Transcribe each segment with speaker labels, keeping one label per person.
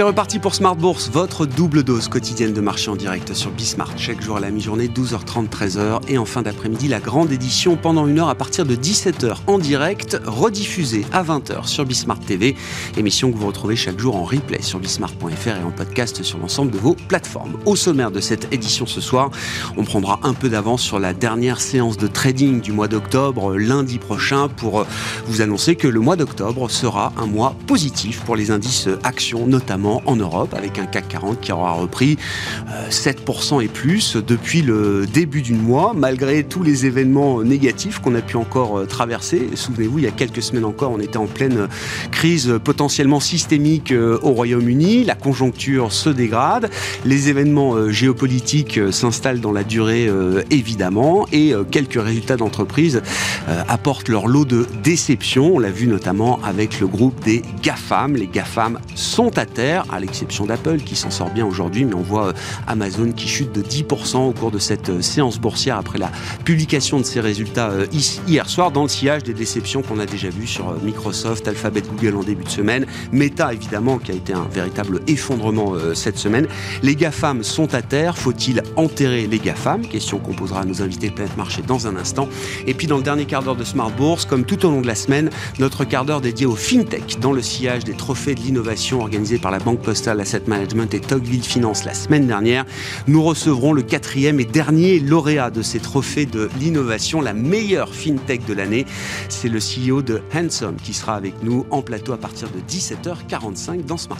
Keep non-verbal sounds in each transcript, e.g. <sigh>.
Speaker 1: C'est reparti pour Smart Bourse, votre double dose quotidienne de marché en direct sur Bismart. Chaque jour à la mi-journée, 12h30, 13h. Et en fin d'après-midi, la grande édition pendant une heure à partir de 17h en direct, rediffusée à 20h sur Bismart TV. Émission que vous retrouvez chaque jour en replay sur bismart.fr et en podcast sur l'ensemble de vos plateformes. Au sommaire de cette édition ce soir, on prendra un peu d'avance sur la dernière séance de trading du mois d'octobre, lundi prochain, pour vous annoncer que le mois d'octobre sera un mois positif pour les indices actions, notamment en Europe, avec un CAC 40 qui aura repris 7% euh, et plus depuis le début du mois, malgré tous les événements négatifs qu'on a pu encore euh, traverser. Souvenez-vous, il y a quelques semaines encore, on était en pleine crise potentiellement systémique euh, au Royaume-Uni. La conjoncture se dégrade, les événements géopolitiques s'installent dans la durée évidemment, et quelques résultats d'entreprise apportent leur lot de déception. On l'a vu notamment avec le groupe des GAFAM. Les GAFAM sont à terre à l'exception d'Apple qui s'en sort bien aujourd'hui, mais on voit euh, Amazon qui chute de 10% au cours de cette euh, séance boursière après la publication de ses résultats euh, hier soir, dans le sillage des déceptions qu'on a déjà vues sur Microsoft, Alphabet, Google en début de semaine, Meta évidemment qui a été un véritable effondrement cette semaine. Les GAFAM sont à terre, faut-il enterrer les GAFAM? Question qu'on posera à nos invités de Planète Marché dans un instant. Et puis dans le dernier quart d'heure de Smart Bourse, comme tout au long de la semaine, notre quart d'heure dédié au FinTech dans le sillage des trophées de l'innovation organisés par la Banque Postale Asset Management et Tocqueville Finance la semaine dernière, nous recevrons le quatrième et dernier lauréat de ces trophées de l'innovation, la meilleure fintech de l'année. C'est le CEO de Handsome qui sera avec nous en plateau à partir de 17h45 dans Smart.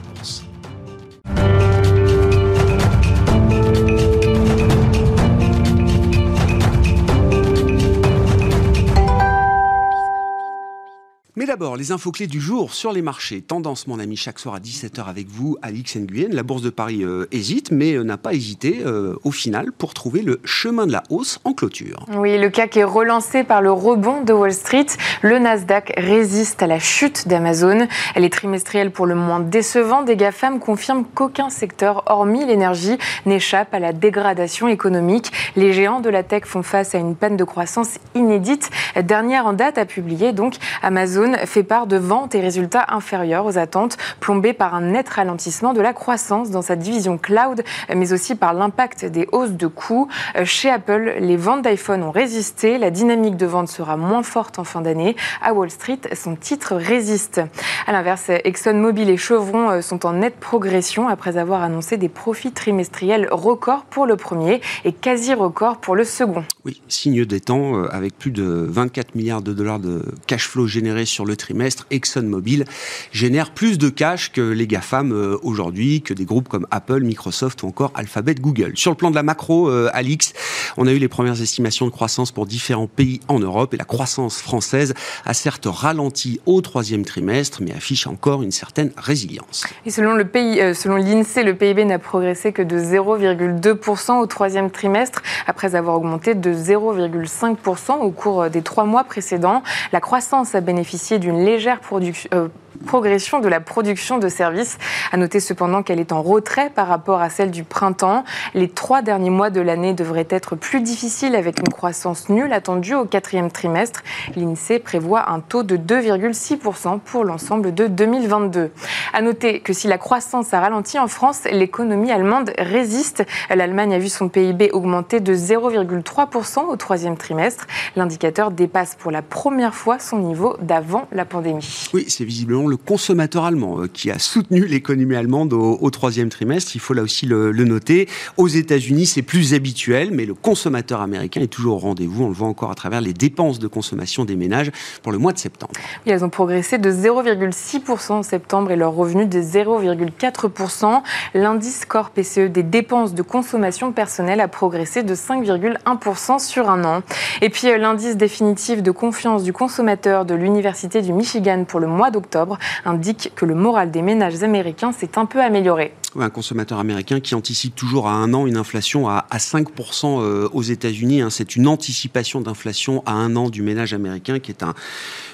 Speaker 1: D'abord, les infos clés du jour sur les marchés. Tendance, mon ami, chaque soir à 17h avec vous, Alix Nguyen. La Bourse de Paris euh, hésite, mais euh, n'a pas hésité euh, au final pour trouver le chemin de la hausse en clôture.
Speaker 2: Oui, le CAC est relancé par le rebond de Wall Street. Le Nasdaq résiste à la chute d'Amazon. Elle est trimestrielle pour le moins décevant. Des GAFAM confirment qu'aucun secteur, hormis l'énergie, n'échappe à la dégradation économique. Les géants de la tech font face à une panne de croissance inédite. Dernière en date à publier, donc, Amazon fait part de ventes et résultats inférieurs aux attentes, plombés par un net ralentissement de la croissance dans sa division cloud, mais aussi par l'impact des hausses de coûts. Chez Apple, les ventes d'iPhone ont résisté. La dynamique de vente sera moins forte en fin d'année. À Wall Street, son titre résiste. À l'inverse, ExxonMobil et Chevron euh, sont en nette progression après avoir annoncé des profits trimestriels records pour le premier et quasi records pour le second.
Speaker 1: Oui, signe des temps, euh, avec plus de 24 milliards de dollars de cash flow générés sur le trimestre, ExxonMobil génère plus de cash que les GAFAM euh, aujourd'hui, que des groupes comme Apple, Microsoft ou encore Alphabet, Google. Sur le plan de la macro, euh, Alix, on a eu les premières estimations de croissance pour différents pays en Europe et la croissance française a certes ralenti au troisième trimestre, mais affiche encore une certaine résilience.
Speaker 2: Et selon le pays, euh, selon l'INSEE, le PIB n'a progressé que de 0,2% au troisième trimestre, après avoir augmenté de 0,5% au cours des trois mois précédents. La croissance a bénéficié d'une légère production, euh, progression de la production de services. À noter cependant qu'elle est en retrait par rapport à celle du printemps. Les trois derniers mois de l'année devraient être plus difficiles avec une croissance nulle attendue au quatrième trimestre. L'INSEE prévoit un taux de 2,6% pour l'ensemble de 2022. À noter que si la croissance a ralenti en France, l'économie allemande résiste. L'Allemagne a vu son PIB augmenter de 0,3% au troisième trimestre. L'indicateur dépasse pour la première fois son niveau d'avant la pandémie.
Speaker 1: Oui, c'est visiblement le consommateur allemand euh, qui a soutenu l'économie allemande au, troisième trimestre. Il faut là aussi le, noter. Aux États-Unis, c'est plus habituel, mais le consommateur américain est toujours au rendez-vous. On le voit encore à travers les dépenses de consommation des ménages pour le mois de septembre.
Speaker 2: Oui, elles ont progressé de 0,6% en septembre et leur revenu de 0,4%. L'indice Core PCE des dépenses de consommation personnelle a progressé de 5,1% sur un an. Et puis euh, l'indice définitif de confiance du consommateur de l'Université du Michigan pour le mois d'octobre indiquent que le moral des ménages américains s'est un peu amélioré.
Speaker 1: Un consommateur américain qui anticipe toujours à un an une inflation à, 5% euh, aux États-Unis. Hein. C'est une anticipation d'inflation à un an du ménage américain qui est un,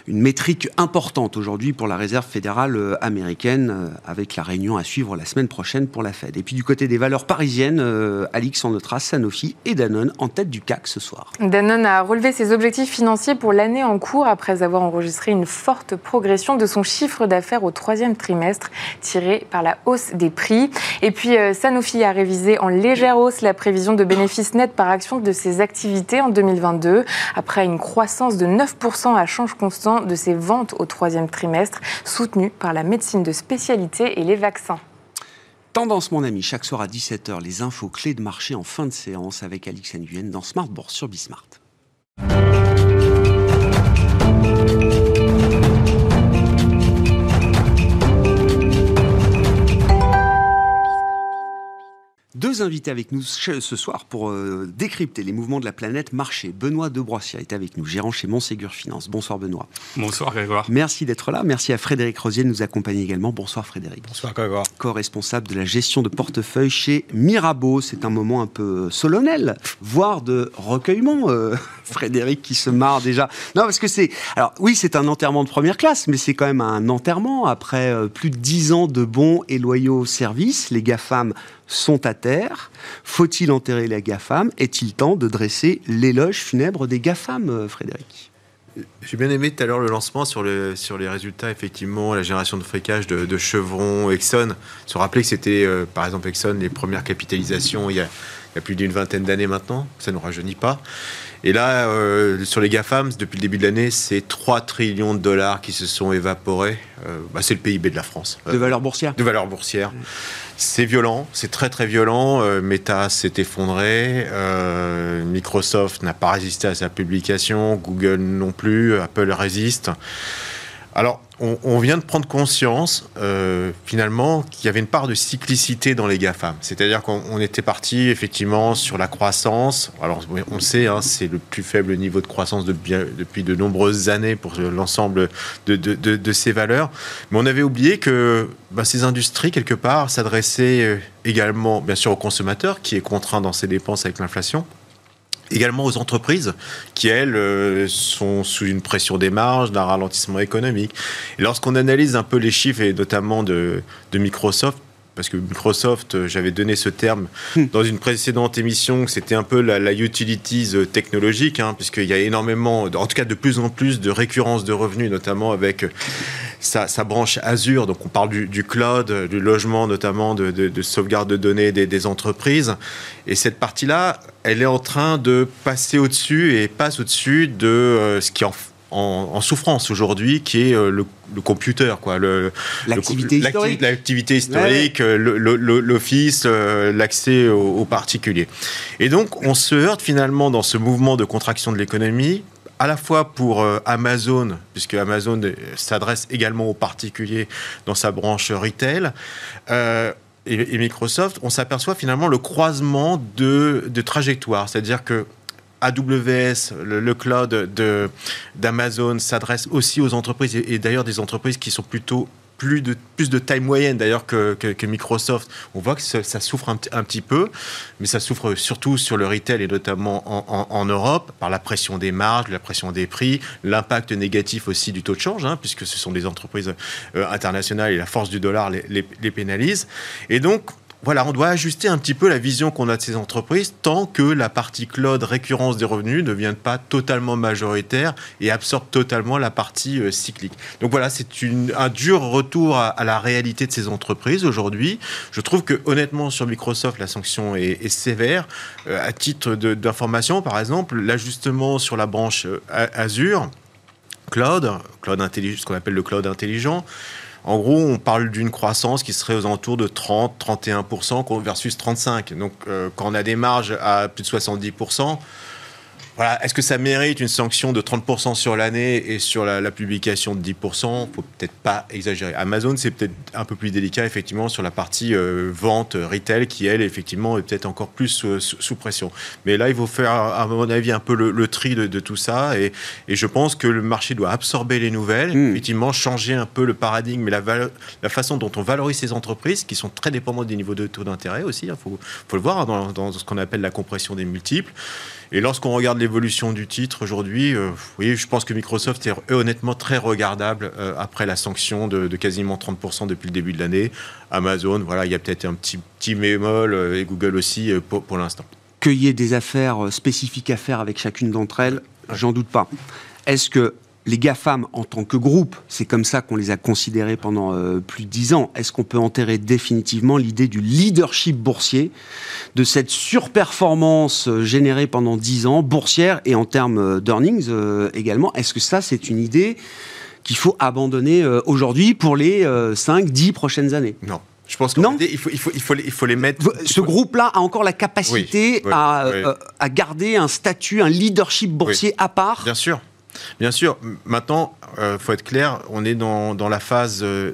Speaker 1: une métrique importante aujourd'hui pour la réserve fédérale euh, américaine, euh, avec la réunion à suivre la semaine prochaine pour la Fed. Et puis du côté des valeurs parisiennes, Alix en notera Sanofi et Danone en tête du CAC ce soir.
Speaker 2: Danone a relevé ses objectifs financiers pour l'année en cours après avoir enregistré une forte progression de son chiffre d'affaires au troisième trimestre, tiré par la hausse des prix. Et puis Sanofi a révisé en légère hausse la prévision de bénéfices nets par action de ses activités en 2022, après une croissance de 9% à change constant de ses ventes au troisième trimestre, soutenues par la médecine de spécialité et les vaccins.
Speaker 1: Tendance, mon ami, chaque soir à 17h, les infos clés de marché en fin de séance avec Alix Nguyen dans Smart sur Bismart. Deux invités avec nous ce soir pour euh, décrypter les mouvements de la planète marché. Benoît Debroissia est avec nous, gérant chez Montségur Finance. Bonsoir Benoît.
Speaker 3: Bonsoir Grégoire.
Speaker 1: Merci d'être là. Merci à Frédéric Rosier de nous accompagner également. Bonsoir Frédéric.
Speaker 3: Bonsoir Grégoire.
Speaker 1: Co-responsable de la gestion de portefeuille chez Mirabeau. C'est un moment un peu solennel, voire de recueillement. Euh, <laughs> Frédéric qui se marre déjà. Non, parce que c'est... Alors oui, c'est un enterrement de première classe, mais c'est quand même un enterrement après euh, plus de dix ans de bons et loyaux services. Les GAFAM sont à terre. Faut-il enterrer les GAFAM? Est-il temps de dresser l'éloge funèbre des GAFAM, euh, Frédéric?
Speaker 4: J'ai bien aimé tout à l'heure le lancement sur, le, sur les résultats, effectivement, la génération de fricage de, Chevron, Exxon. Se rappeler que c'était, euh, par exemple, Exxon, les premières capitalisations il y a, il y a plus d'une vingtaine d'années maintenant. Ça ne nous rajeunit pas. Et là, euh, sur les GAFAM, depuis le début de l'année, c'est 3 trillions de dollars qui se sont évaporés. Bah, c'est le PIB de la France.
Speaker 1: De valeur boursière
Speaker 4: De valeur boursière. C'est violent, c'est très très violent. Euh, Meta s'est effondré, euh, Microsoft n'a pas résisté à sa publication, Google non plus, Apple résiste. Alors, on, vient de prendre conscience, euh, finalement, qu'il y avait une part de cyclicité dans les GAFAM. C'est-à-dire qu'on était parti, effectivement, sur la croissance. Alors, on sait, hein, c'est le plus faible niveau de croissance depuis de nombreuses années pour l'ensemble de, ces valeurs. Mais on avait oublié que bah, ces industries, quelque part, s'adressaient euh, également, bien sûr, aux consommateurs, qui est contraint dans ses dépenses avec l'inflation également aux entreprises qui, elles, euh, sont sous une pression des marges, d'un ralentissement économique. Lorsqu'on analyse un peu les chiffres, et notamment de, de Microsoft, parce que Microsoft, euh, j'avais donné ce terme hmm. dans une précédente émission, c'était un peu la, utilities euh, technologique, hein, puisqu'il y a énormément, en tout cas de plus en plus de récurrence de revenus, notamment avec euh, sa, branche Azure. Donc on parle du, cloud, du logement, notamment de, sauvegarde de données des, entreprises. Et cette partie-là, elle est en train de passer au-dessus et passe au-dessus de ce qui en en, souffrance aujourd'hui, qui est euh, le, computer, quoi,
Speaker 1: l'activité historique,
Speaker 4: l'activité historique, euh, l'office, euh, l'accès aux, particuliers. Et donc, on se heurte finalement dans ce mouvement de contraction de l'économie à la fois pour Amazon, puisque Amazon s'adresse également aux particuliers dans sa branche retail, et, Microsoft, on s'aperçoit finalement le croisement de, de trajectoires. C'est-à-dire que AWS, le, cloud d'Amazon s'adresse aussi aux entreprises et, d'ailleurs des entreprises qui sont plutôt plus de, plus de taille moyenne d'ailleurs que, que, Microsoft. On voit que ça, souffre un, petit peu, mais ça souffre surtout sur le retail et notamment en, Europe par la pression des marges, la pression des prix, l'impact négatif aussi du taux de change, hein, puisque ce sont des entreprises euh, internationales et la force du dollar les, les pénalise. Et donc, voilà, on doit ajuster un petit peu la vision qu'on a de ces entreprises tant que la partie cloud récurrence des revenus ne devient pas totalement majoritaire et absorbe totalement la partie euh, cyclique. Donc voilà, c'est un dur retour à, la réalité de ces entreprises aujourd'hui. Je trouve que honnêtement sur Microsoft, la sanction est, sévère. Euh, à titre d'information, par exemple, l'ajustement sur la branche euh, Azure, cloud, cloud intelligent, ce qu'on appelle le cloud intelligent, en gros, on parle d'une croissance qui serait aux alentours de 30-31% versus 35%. Donc, euh, quand on a des marges à plus de 70%, voilà, est-ce que ça mérite une sanction de 30% sur l'année et sur la, publication de 10% Faut peut-être pas exagérer. Amazon, c'est peut-être un peu plus délicat, effectivement, sur la partie euh, vente, euh, retail, qui, elle, effectivement, est peut-être encore plus sous, pression. Mais là, il faut faire, à mon avis, un peu le, tri de, tout ça. Et, je pense que le marché doit absorber les nouvelles, hmm. effectivement, changer un peu le paradigme et la, la façon dont on valorise ces entreprises, qui sont très dépendantes des niveaux de taux d'intérêt aussi. Il hein. faut, le voir hein, dans, dans ce qu'on appelle la compression des multiples. Et lorsqu'on regarde l'évolution du titre aujourd'hui, euh, oui, je pense que Microsoft est honnêtement très regardable euh, après la sanction de, quasiment 30% depuis le début de l'année. Amazon, voilà, il y a peut-être un petit, petit bémol euh, et Google aussi pour, pour l'instant.
Speaker 1: Qu'il y ait des affaires spécifiques à faire avec chacune d'entre elles, j'en doute pas. Est-ce que les GAFAM en tant que groupe, c'est comme ça qu'on les a considérés pendant euh, plus de dix ans. Est-ce qu'on peut enterrer définitivement l'idée du leadership boursier, de cette surperformance euh, générée pendant dix ans, boursière et en termes euh, d'earnings également? Est-ce que ça, c'est une idée qu'il faut abandonner aujourd'hui pour les 5-10 prochaines années?
Speaker 4: Non. Je pense qu'il faut, il faut, il faut, il faut les mettre.
Speaker 1: Ce groupe-là a encore la capacité à, à, garder un statut, un leadership boursier à part?
Speaker 4: Bien sûr. Bien sûr, maintenant, il euh, faut être clair, on est dans, la phase euh,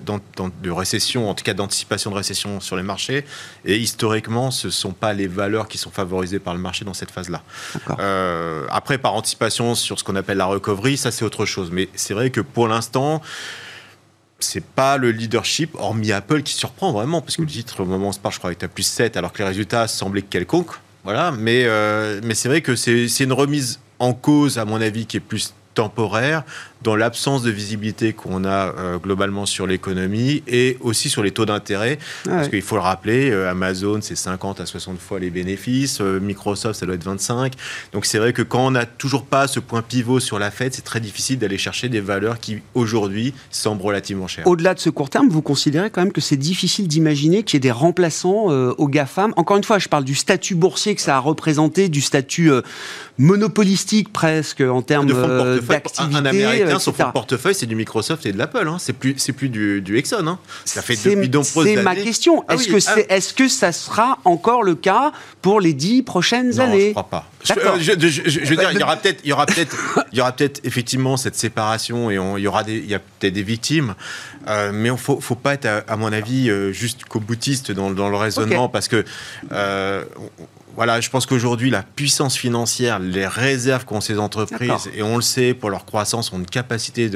Speaker 4: de récession, en tout cas d'anticipation de récession sur les marchés, et historiquement, ce ne sont pas les valeurs qui sont favorisées par le marché dans cette phase-là. Euh, après, par anticipation sur ce qu'on appelle la recovery, ça c'est autre chose. Mais c'est vrai que pour l'instant, c'est pas le leadership, hormis Apple, qui surprend vraiment, parce que le titre, au moment où on se parle, je crois, est à plus 7, alors que les résultats semblaient quelconques. Voilà, mais, mais c'est vrai que c'est une remise en cause, à mon avis, qui est plus temporaire dans l'absence de visibilité qu'on a euh, globalement sur l'économie et aussi sur les taux d'intérêt. parce qu'il faut le rappeler, euh, Amazon, c'est 50 à 60 fois les bénéfices, euh, Microsoft, ça doit être 25. Donc c'est vrai que quand on n'a toujours pas ce point pivot sur la Fed, c'est très difficile d'aller chercher des valeurs qui, aujourd'hui, semblent relativement chères.
Speaker 1: Au-delà de ce court terme, vous considérez quand même que c'est difficile d'imaginer qu'il y ait des remplaçants au GAFAM Encore une fois, je parle du statut boursier que ça a représenté, du statut monopolistique presque en termes d'activité
Speaker 4: son portefeuille, c'est du Microsoft et de l'Apple. Hein. C'est plus, c'est plus du, du Exxon. Hein.
Speaker 1: Ça fait depuis C'est ma question. Ah est-ce que, ah c'est, est-ce que ça sera encore le cas pour les dix prochaines
Speaker 4: non,
Speaker 1: années?
Speaker 4: Je crois pas. Je, euh, je, veux dire, il y aura <laughs> peut-être, il y aura peut-être, il y aura peut-être effectivement cette séparation et il y aura des, il y a peut-être des victimes, euh, mais il faut, faut pas être, à, mon avis, euh, juste co-boutiste dans, dans, le raisonnement parce que voilà, je pense qu'aujourd'hui, la puissance financière, les réserves qu'ont ces entreprises, et on le sait, pour leur croissance, ont une capacité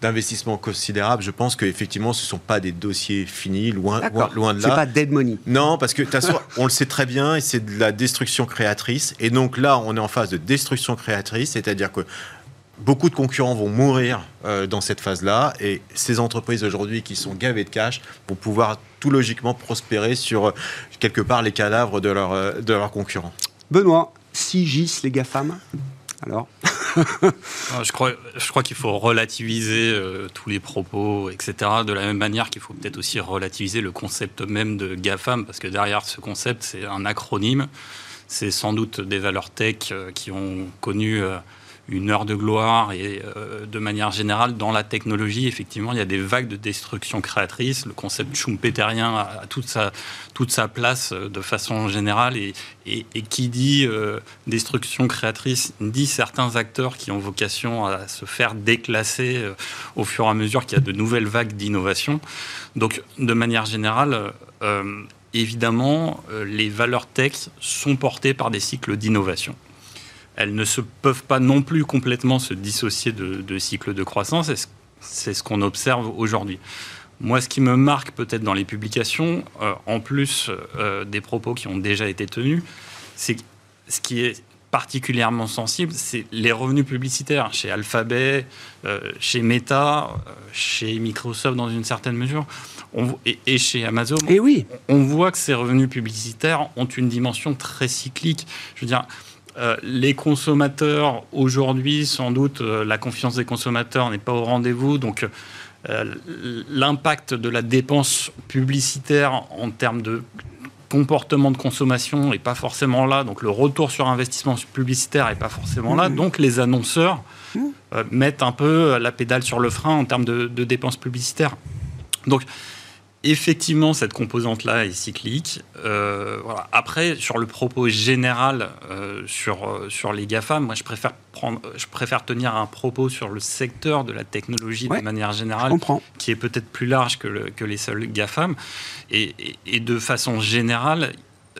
Speaker 4: d'investissement considérable. Je pense qu'effectivement, ce ne sont pas des dossiers finis, loin, loin, de là.
Speaker 1: C'est pas dead money.
Speaker 4: Non, parce que <laughs> on le sait très bien, et c'est de la destruction créatrice. Et donc là, on est en phase de destruction créatrice, c'est-à-dire que beaucoup de concurrents vont mourir euh, dans cette phase-là et ces entreprises aujourd'hui qui sont gavées de cash vont pouvoir tout logiquement prospérer sur euh, quelque part les cadavres de, leur, euh, de leurs concurrents.
Speaker 1: Benoît, si gis les GAFAM, alors <laughs>
Speaker 3: je crois, je crois qu'il faut relativiser tous les propos, etc. De la même manière qu'il faut peut-être aussi relativiser le concept même de GAFAM, parce que derrière ce concept, c'est un acronyme. C'est sans doute des valeurs tech qui ont connu une heure de gloire et euh, de manière générale dans la technologie effectivement il y a des vagues de destruction créatrice le concept schumpeterien a, toute sa place euh, de façon générale et, et, qui dit euh, destruction créatrice dit certains acteurs qui ont vocation à se faire déclasser au fur et à mesure qu'il y a de nouvelles vagues d'innovation. Donc de manière générale évidemment les valeurs tech sont portées par des cycles d'innovation elles ne se peuvent pas non plus complètement se dissocier de, cycles de croissance. C'est ce qu'on observe aujourd'hui. Moi, ce qui me marque peut-être dans les publications, euh, en plus euh, des propos qui ont déjà été tenus, c'est ce qui est particulièrement sensible, c'est les revenus publicitaires chez Alphabet, euh, chez Meta, chez Microsoft dans une certaine mesure, et, chez Amazon.
Speaker 1: Et oui.
Speaker 3: On voit que ces revenus publicitaires ont une dimension très cyclique. Je veux dire, euh, les consommateurs, aujourd'hui, sans doute, euh, la confiance des consommateurs n'est pas au rendez-vous. Donc, euh, l'impact de la dépense publicitaire en termes de comportement de consommation n'est pas forcément là. Donc, le retour sur investissement publicitaire n'est pas forcément là. Mmh. Donc, les annonceurs mmh. mettent un peu la pédale sur le frein en termes de, de dépenses publicitaires. Donc, effectivement, cette composante-là est cyclique. Euh, voilà. Après, sur le propos général euh, sur, euh, sur les GAFAM, moi, je préfère, prendre, je préfère tenir un propos sur le secteur de la technologie de manière générale, qui est peut-être plus large que, le, que, les seuls GAFAM. Et, et, et de façon générale,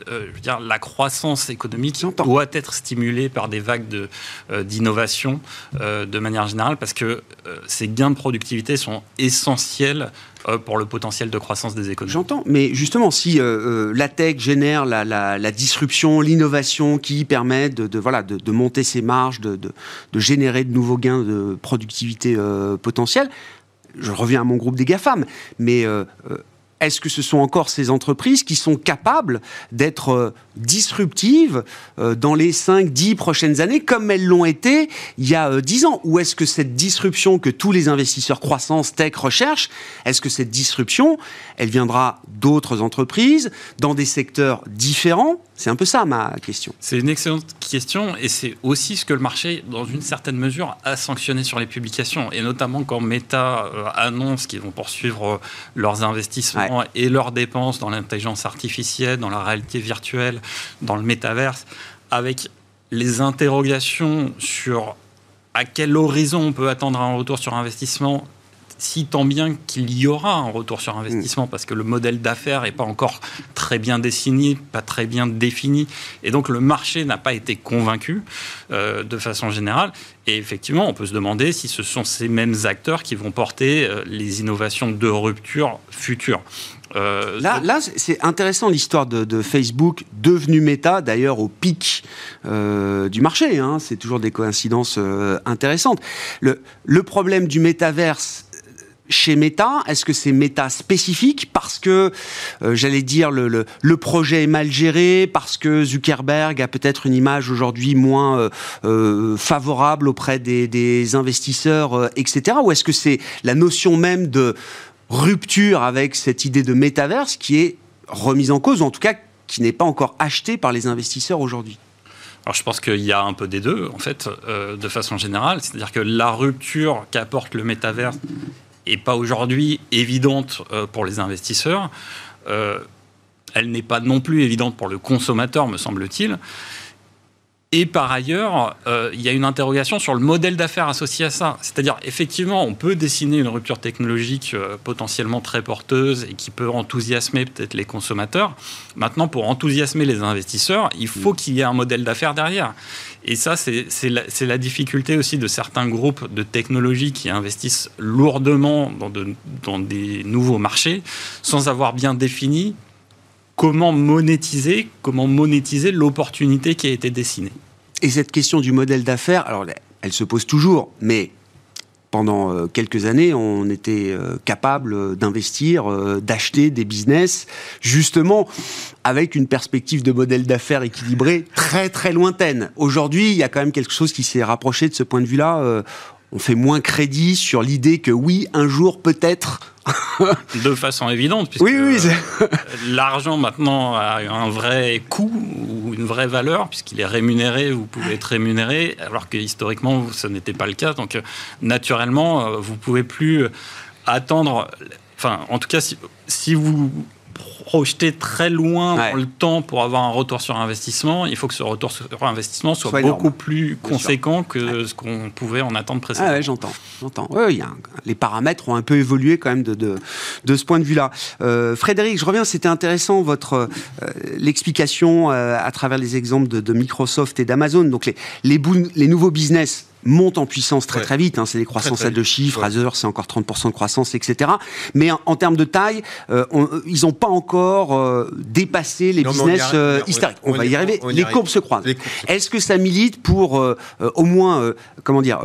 Speaker 3: euh, je veux dire, la croissance économique doit être stimulée par des vagues de, euh, d'innovation euh, de manière générale, parce que ces gains de productivité sont essentiels pour le potentiel de croissance des économies.
Speaker 1: J'entends, mais justement, si la tech génère la, la, disruption, l'innovation qui permet de, voilà, de, monter ses marges, de, de, générer de nouveaux gains de productivité potentielle, je reviens à mon groupe des GAFAM, mais est-ce que ce sont encore ces entreprises qui sont capables d'être euh, disruptives euh, dans les 5-10 prochaines années, comme elles l'ont été il y a 10 euh, ans? Ou est-ce que cette disruption que tous les investisseurs croissance, tech recherchent, est-ce que cette disruption, elle viendra d'autres entreprises, dans des secteurs différents? C'est un peu ça ma question.
Speaker 3: C'est une excellente question et c'est aussi ce que le marché, dans une certaine mesure, a sanctionné sur les publications. Et notamment quand Meta annonce qu'ils vont poursuivre leurs investissements et leurs dépenses dans l'intelligence artificielle, dans la réalité virtuelle, dans le métaverse, avec les interrogations sur à quel horizon on peut attendre un retour sur investissement si tant bien qu'il y aura un retour sur investissement, parce que le modèle d'affaires n'est pas encore très bien dessiné, pas très bien défini, et donc le marché n'a pas été convaincu euh, de façon générale. Et effectivement, on peut se demander si ce sont ces mêmes acteurs qui vont porter euh, les innovations de rupture futures.
Speaker 1: Euh, là, là c'est intéressant l'histoire de, Facebook devenu méta, d'ailleurs au pic du marché. Hein. c'est toujours des coïncidences intéressantes. Le, le problème du métaverse, chez Meta Est-ce que c'est Meta spécifique parce que, euh, j'allais dire, le, projet est mal géré, parce que Zuckerberg a peut-être une image aujourd'hui moins euh, euh, favorable auprès des, investisseurs, etc. Ou est-ce que c'est la notion même de rupture avec cette idée de métaverse qui est remise en cause, ou en tout cas qui n'est pas encore achetée par les investisseurs aujourd'hui?
Speaker 3: Alors je pense qu'il y a un peu des deux, en fait, de façon générale. C'est-à-dire que la rupture qu'apporte le métaverse et pas aujourd'hui évidente euh, pour les investisseurs. Euh, elle n'est pas non plus évidente pour le consommateur, me semble-t-il. Et par ailleurs, euh, il y a une interrogation sur le modèle d'affaires associé à ça. C'est-à-dire, effectivement, on peut dessiner une rupture technologique potentiellement très porteuse et qui peut enthousiasmer peut-être les consommateurs. Maintenant, pour enthousiasmer les investisseurs, il faut mm. qu'il y ait un modèle d'affaires derrière. Et ça, c'est la, la, difficulté aussi de certains groupes de technologie qui investissent lourdement dans, dans des nouveaux marchés sans avoir bien défini comment monétiser, comment monétiser l'opportunité qui a été dessinée.
Speaker 1: Et cette question du modèle d'affaires, alors elle se pose toujours, mais pendant euh, quelques années, on était euh, capable d'investir, euh, d'acheter des business, justement avec une perspective de modèle d'affaires équilibré très très lointaine. Aujourd'hui, il y a quand même quelque chose qui s'est rapproché de ce point de vue-là. on fait moins crédit sur l'idée que oui, un jour peut-être
Speaker 3: de façon évidente, puisque
Speaker 1: oui, oui, <laughs>
Speaker 3: l'argent maintenant a un vrai coût ou une vraie valeur, puisqu'il est rémunéré, vous pouvez être rémunéré, alors que historiquement, ce n'était pas le cas. Donc, naturellement, euh, vous pouvez plus attendre. Enfin, en tout cas, si, si vous projeter très loin dans le temps pour avoir un retour sur investissement, il faut que ce retour sur investissement soit, beaucoup plus conséquent que ce qu'on pouvait en attendre précédemment.
Speaker 1: Ah j'entends, j'entends. Oui, les paramètres ont un peu évolué quand même de, de, de ce point de vue-là. Euh, Frédéric, je reviens, c'était intéressant votre euh, l'explication euh, à travers les exemples de, de Microsoft et d'Amazon. Donc les, les, les nouveaux business monte en puissance très très vite. Hein, c'est des croissances à deux chiffres. Ouais. Razer, c'est encore 30% de croissance, etc. Mais en, termes de taille, euh, ils n'ont pas encore euh, dépassé les business euh, historiques. On, va y arriver. les courbes se croisent. Est-ce que ça milite pour au moins, comment dire,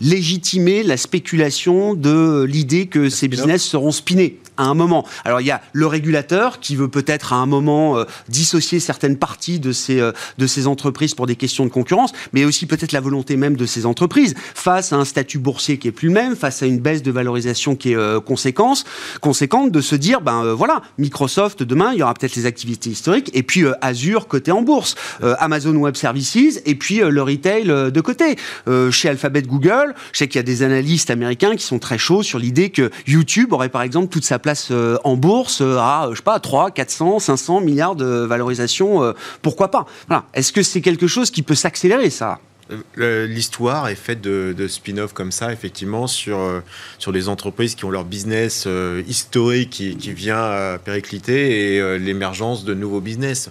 Speaker 1: légitimer la spéculation de l'idée que ces business seront spinés? À un moment. Alors il y a le régulateur qui veut peut-être à un moment dissocier certaines parties de ces, de ces entreprises pour des questions de concurrence, mais aussi peut-être la volonté même de ces entreprises face à un statut boursier qui est plus le même, face à une baisse de valorisation qui est euh, conséquence, conséquente, de se dire ben euh, voilà, Microsoft demain il y aura peut-être les activités historiques et puis euh, Azure côté en bourse, Amazon Web Services et puis le retail de côté. chez Alphabet, Google, je sais qu'il y a des analystes américains qui sont très chauds sur l'idée que YouTube aurait par exemple toute sa place place en bourse à, je sais pas, 3, 400, 500 milliards de valorisation. pourquoi pas? Est-ce que c'est quelque chose qui peut s'accélérer, ça?
Speaker 4: L'histoire est faite de, spin-off comme ça, effectivement, sur, sur des entreprises qui ont leur business historique qui vient péricliter et l'émergence de nouveaux business.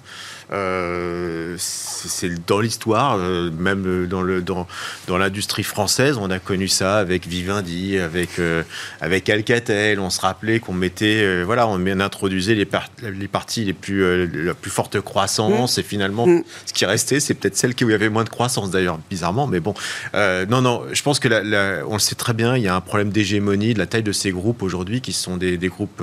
Speaker 4: Euh, c'est dans l'histoire, euh, même dans le dans, dans l'industrie française, on a connu ça avec Vivendi, avec euh, avec Alcatel. On se rappelait qu'on mettait, voilà, on introduisait les, les parties les plus la plus forte croissance mmh. et finalement, mmh. ce qui restait, c'est peut-être celle qui où il y avait moins de croissance d'ailleurs, bizarrement. Mais bon, non, non, je pense que on le sait très bien, il y a un problème d'hégémonie, de la taille de ces groupes aujourd'hui qui sont des, des groupes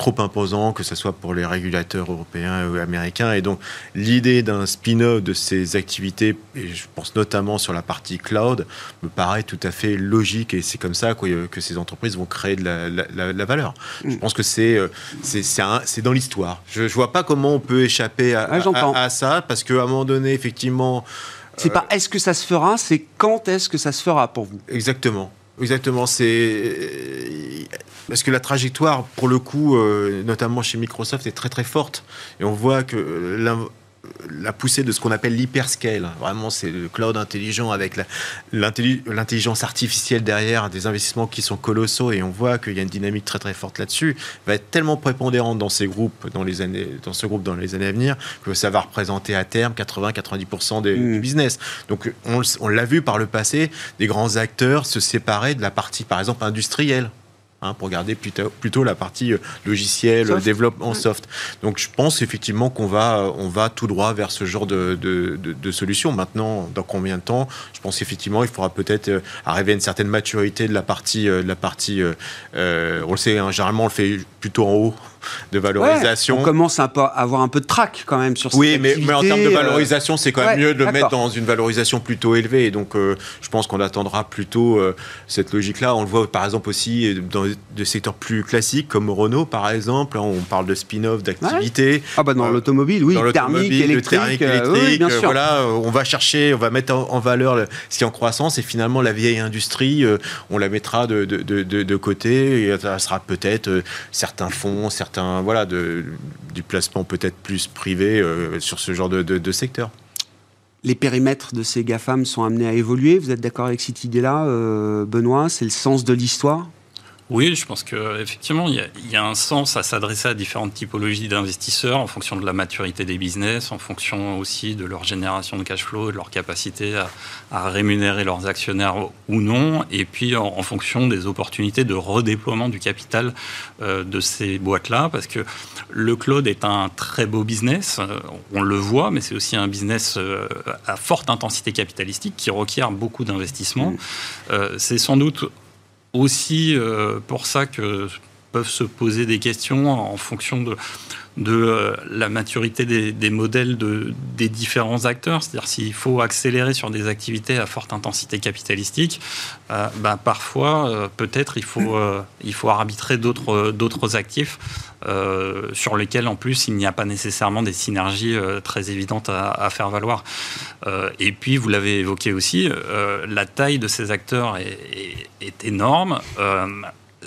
Speaker 4: trop imposant, que ce soit pour les régulateurs européens ou américains. Et donc, l'idée d'un spin-off de ces activités, et je pense notamment sur la partie cloud, me paraît tout à fait logique. Et c'est comme ça que ces entreprises vont créer de la, valeur. Je pense que c'est euh, c'est dans l'histoire. Je ne vois pas comment on peut échapper à, à, ça, parce qu'à un moment donné, effectivement...
Speaker 1: C'est pas est-ce que ça se fera, c'est quand est-ce que ça se fera pour vous?
Speaker 4: Exactement. Exactement, c'est parce que la trajectoire, pour le coup, euh, notamment chez Microsoft, est très très forte. Et on voit que la poussée de ce qu'on appelle l'hyperscale. Vraiment, c'est le cloud intelligent avec l'intelligence artificielle derrière, des investissements qui sont colossaux et on voit qu'il y a une dynamique très très forte là-dessus. Va être tellement prépondérante dans ces groupes, dans les années, dans ce groupe dans les années à venir, que ça va représenter à terme 80-90% du mmh. business. Donc, on, on l'a vu par le passé, des grands acteurs se séparer de la partie, par exemple, industrielle. Hein, pour garder plutôt, plutôt la partie euh, logicielle, développement soft. Donc je pense effectivement qu'on va, euh, on va tout droit vers ce genre de, de, de, solution. Maintenant, dans combien de temps? Je pense qu'effectivement, il faudra peut-être euh, arriver à une certaine maturité de la partie, de la partie on le sait, hein, généralement on le fait plutôt en haut de valorisation.
Speaker 1: on commence à avoir un peu de trac quand même sur
Speaker 4: Oui, mais, mais, en termes de valorisation, c'est quand même mieux de le mettre dans une valorisation plutôt élevée. Et donc, je pense qu'on attendra plutôt cette logique-là. On le voit par exemple aussi dans de secteurs plus classiques comme Renault par exemple. On parle de spin-off d'activité.
Speaker 1: Ah bah dans euh, l'automobile, oui,
Speaker 4: dans thermique, électrique, euh, électrique euh, voilà, on va chercher, on va mettre en, valeur ce qui est en croissance et finalement la vieille industrie, on la mettra de, de, de, de côté et ça sera peut-être certains fonds, certains voilà du placement peut-être plus privé sur ce genre de, secteur.
Speaker 1: Les périmètres de ces GAFAM sont amenés à évoluer. Vous êtes d'accord avec cette idée-là, Benoît? C'est le sens de l'histoire?
Speaker 3: Oui, je pense qu'effectivement, il, y a un sens à s'adresser à différentes typologies d'investisseurs en fonction de la maturité des business, en fonction aussi de leur génération de cash flow, de leur capacité à, rémunérer leurs actionnaires ou non, et puis en, fonction des opportunités de redéploiement du capital euh, de ces boîtes-là, parce que le cloud est un très beau business, euh, on le voit, mais c'est aussi un business euh, à forte intensité capitalistique qui requiert beaucoup d'investissement. Mmh. c'est sans doute aussi euh, pour ça que peuvent se poser des questions en fonction de, euh, la maturité des, modèles de, des différents acteurs. C'est-à-dire s'il faut accélérer sur des activités à forte intensité capitalistique, euh, bah, parfois peut-être il faut, arbitrer d'autres, d'autres actifs sur lesquels en plus il n'y a pas nécessairement des synergies très évidentes à, faire valoir. et puis vous l'avez évoqué aussi, la taille de ces acteurs est, énorme. Euh,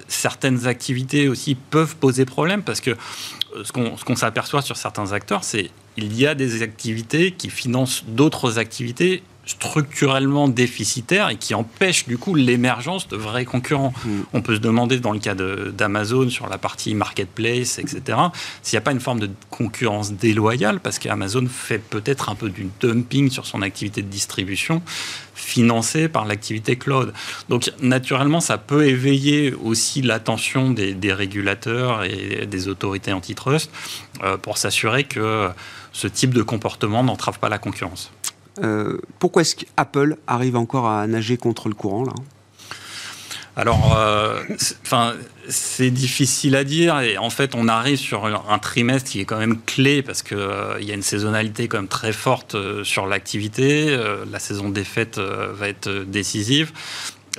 Speaker 3: certaines activités aussi peuvent poser problème parce que euh, ce qu'on s'aperçoit sur certains acteurs, c'est qu'il y a des activités qui financent d'autres activités structurellement déficitaires et qui empêchent du coup l'émergence de vrais concurrents. Mm. On peut se demander dans le cas d'Amazon sur la partie marketplace, etc., s'il n'y a pas une forme de concurrence déloyale parce qu'Amazon fait peut-être un peu du dumping sur son activité de distribution financée par l'activité cloud. Donc naturellement, ça peut éveiller aussi l'attention des, régulateurs et des autorités antitrust euh, pour s'assurer que ce type de comportement n'entrave pas la concurrence.
Speaker 1: Euh, pourquoi est-ce qu'Apple arrive encore à nager contre le courant là
Speaker 3: alors, euh, c'est difficile à dire. Et en fait, on arrive sur un trimestre qui est quand même clé parce qu'il euh, il y a une saisonnalité quand même très forte sur l'activité. la saison des fêtes va être décisive.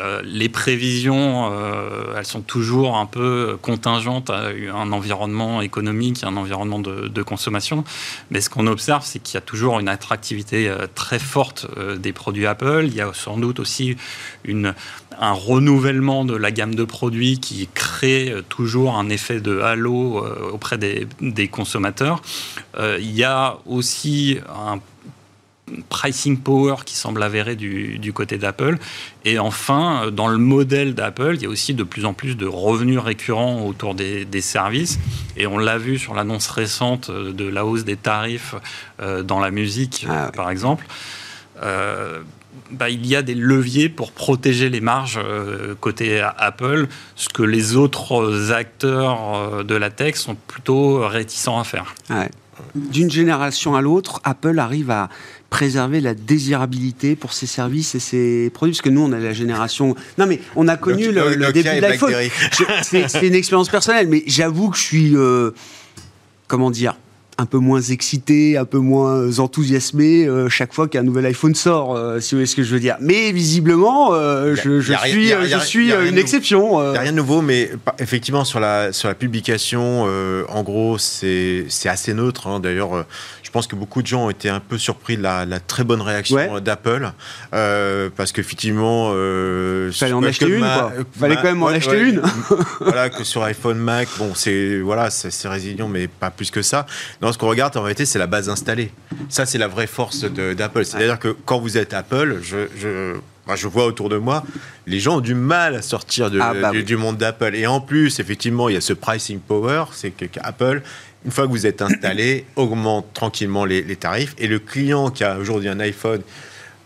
Speaker 3: Euh, les prévisions, euh, elles sont toujours un peu contingentes à un environnement économique, un environnement de, consommation. Mais ce qu'on observe, c'est qu'il y a toujours une attractivité euh, très forte des produits Apple. Il y a sans doute aussi un renouvellement de la gamme de produits qui crée toujours un effet de halo auprès des, des consommateurs. il y a aussi un pricing power qui semble avéré du, côté d'Apple. Et enfin, dans le modèle d'Apple, il y a aussi de plus en plus de revenus récurrents autour des, services. Et on l'a vu sur l'annonce récente de la hausse des tarifs euh, dans la musique, ah par exemple. Euh, bah, il y a des leviers pour protéger les marges euh, côté Apple, ce que les autres acteurs de la tech sont plutôt réticents à faire.
Speaker 1: D'une génération à l'autre, Apple arrive à préserver la désirabilité pour ses services et ses produits Parce que nous, on a la génération. Non, mais on a connu le, début de l'iPhone. C'est une expérience personnelle, mais j'avoue que je suis. Euh, comment dire un peu moins excité, un peu moins enthousiasmé euh, chaque fois qu'un nouvel iPhone sort, euh, si vous voyez ce que je veux dire. Mais visiblement, je, suis, je suis une exception.
Speaker 4: Il n'y a rien de nouveau, mais effectivement, sur la, sur la publication, en gros, c'est assez neutre. Hein. D'ailleurs, je pense que beaucoup de gens ont été un peu surpris de la, très bonne réaction d'Apple, euh, parce qu'effectivement,
Speaker 1: euh, fallait en acheter une, Fallait quand même en acheter une. <laughs>
Speaker 4: voilà, que sur iPhone, Mac, bon, c'est voilà, c'est résilient, mais pas plus que ça. Non, ce qu'on regarde en réalité, c'est la base installée. Ça, c'est la vraie force d'Apple. C'est-à-dire que quand vous êtes Apple, je, je vois autour de moi, les gens ont du mal à sortir ah, bah du, monde d'Apple. Et en plus, effectivement, il y a ce pricing power, c'est qu'Apple une fois que vous êtes installé, <coughs> augmente tranquillement les, tarifs. Et le client qui a aujourd'hui un iPhone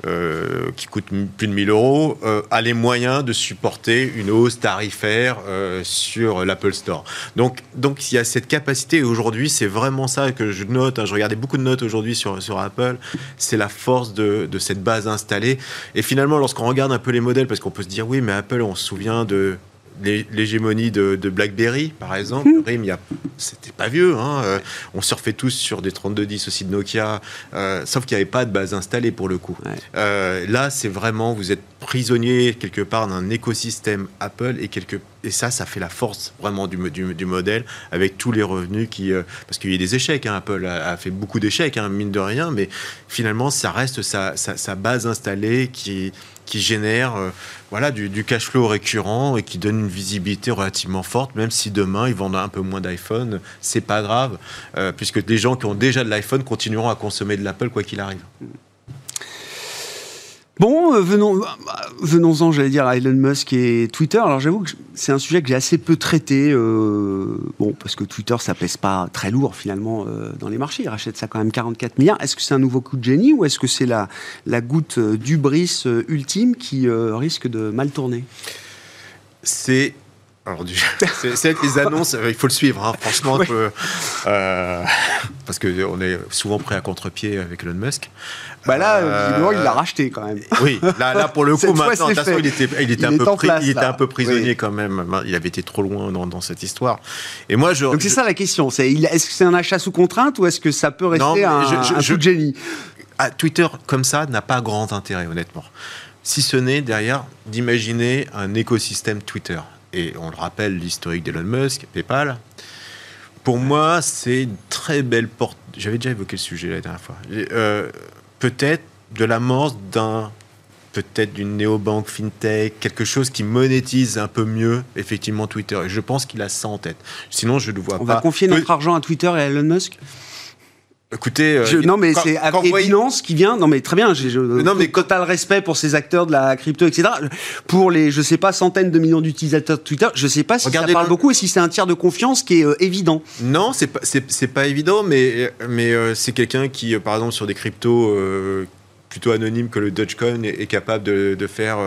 Speaker 4: euh, qui coûte plus de 1000 euros euh, a les moyens de supporter une hausse tarifaire euh, sur l'Apple Store. Donc, donc il y a cette capacité. Aujourd'hui, c'est vraiment ça que je note. Hein. je regardais beaucoup de notes aujourd'hui sur, sur Apple. C'est la force de, de, cette base installée. Et finalement, lorsqu'on regarde un peu les modèles, parce qu'on peut se dire, oui, mais Apple, on se souvient de l'hégémonie de, BlackBerry, par exemple. Mmh. RIM, c'était pas vieux. Hein. Euh, on surfait tous sur des 3210 aussi de Nokia, euh, sauf qu'il n'y avait pas de base installée pour le coup. Euh, là, c'est vraiment, vous êtes prisonnier quelque part d'un écosystème Apple et, quelque, et ça, ça fait la force vraiment du, du, modèle avec tous les revenus qui. parce qu'il y a des échecs. Hein. Apple a, fait beaucoup d'échecs, hein, mine de rien, mais finalement, ça reste sa, sa base installée qui qui génère euh, voilà, du, cash flow récurrent et qui donne une visibilité relativement forte, même si demain ils vendent un peu moins d'iPhone, c'est pas grave, euh, puisque des gens qui ont déjà de l'iPhone continueront à consommer de l'Apple quoi qu'il arrive.
Speaker 1: Bon, euh, venons, venons-en, j'allais dire, à Elon Musk et Twitter. Alors j'avoue que c'est un sujet que j'ai assez peu traité, euh, bon, parce que Twitter, ça pèse pas très lourd finalement euh, dans les marchés. Il rachète ça quand même 44 milliards. Est-ce que c'est un nouveau coup de génie ou est-ce que c'est la, la goutte d'ubris ultime qui risque de mal tourner?
Speaker 4: C'est alors, <laughs> c'est les annonces, il faut le suivre, hein, franchement, euh, parce qu'on est souvent pris à contre-pied avec Elon Musk.
Speaker 1: Bah là, euh, il l'a racheté quand même.
Speaker 4: Oui, là, là pour le <laughs> coup, maintenant, il était, il était, un, peu il était un peu prisonnier quand même. Il avait été trop loin dans, cette histoire.
Speaker 1: Et moi, je. Donc c'est ça la question. C'est est-ce que c'est un achat sous contrainte ou est-ce que ça peut rester un, je, de génie?
Speaker 4: Ah, Twitter comme ça n'a pas grand intérêt, honnêtement. Si ce n'est derrière d'imaginer un écosystème Twitter et on le rappelle, l'historique d'Elon Musk, PayPal. Pour moi, c'est une très belle porte. J'avais déjà évoqué le sujet la dernière fois. Euh, peut-être de l'amorce d'un peut-être d'une néobanque fintech, quelque chose qui monétise un peu mieux effectivement Twitter. Et je pense qu'il a ça en tête. Sinon, je ne vois
Speaker 1: pas.
Speaker 4: On
Speaker 1: va confier notre argent à Twitter et à Elon Musk?
Speaker 4: Écoutez,
Speaker 1: euh, non mais c'est avec évidence qui vient. Non mais très bien. Non mais total respect pour ces acteurs de la crypto, etc. Pour les, je sais pas, centaines de millions d'utilisateurs de Twitter, je sais pas si ça parle beaucoup et si c'est un tiers de confiance qui est euh, évident.
Speaker 4: Non, c'est pas, c'est pas évident, mais mais euh, c'est quelqu'un qui, par exemple, sur des cryptos plutôt anonymes que le Dogecoin, est, est capable de, de faire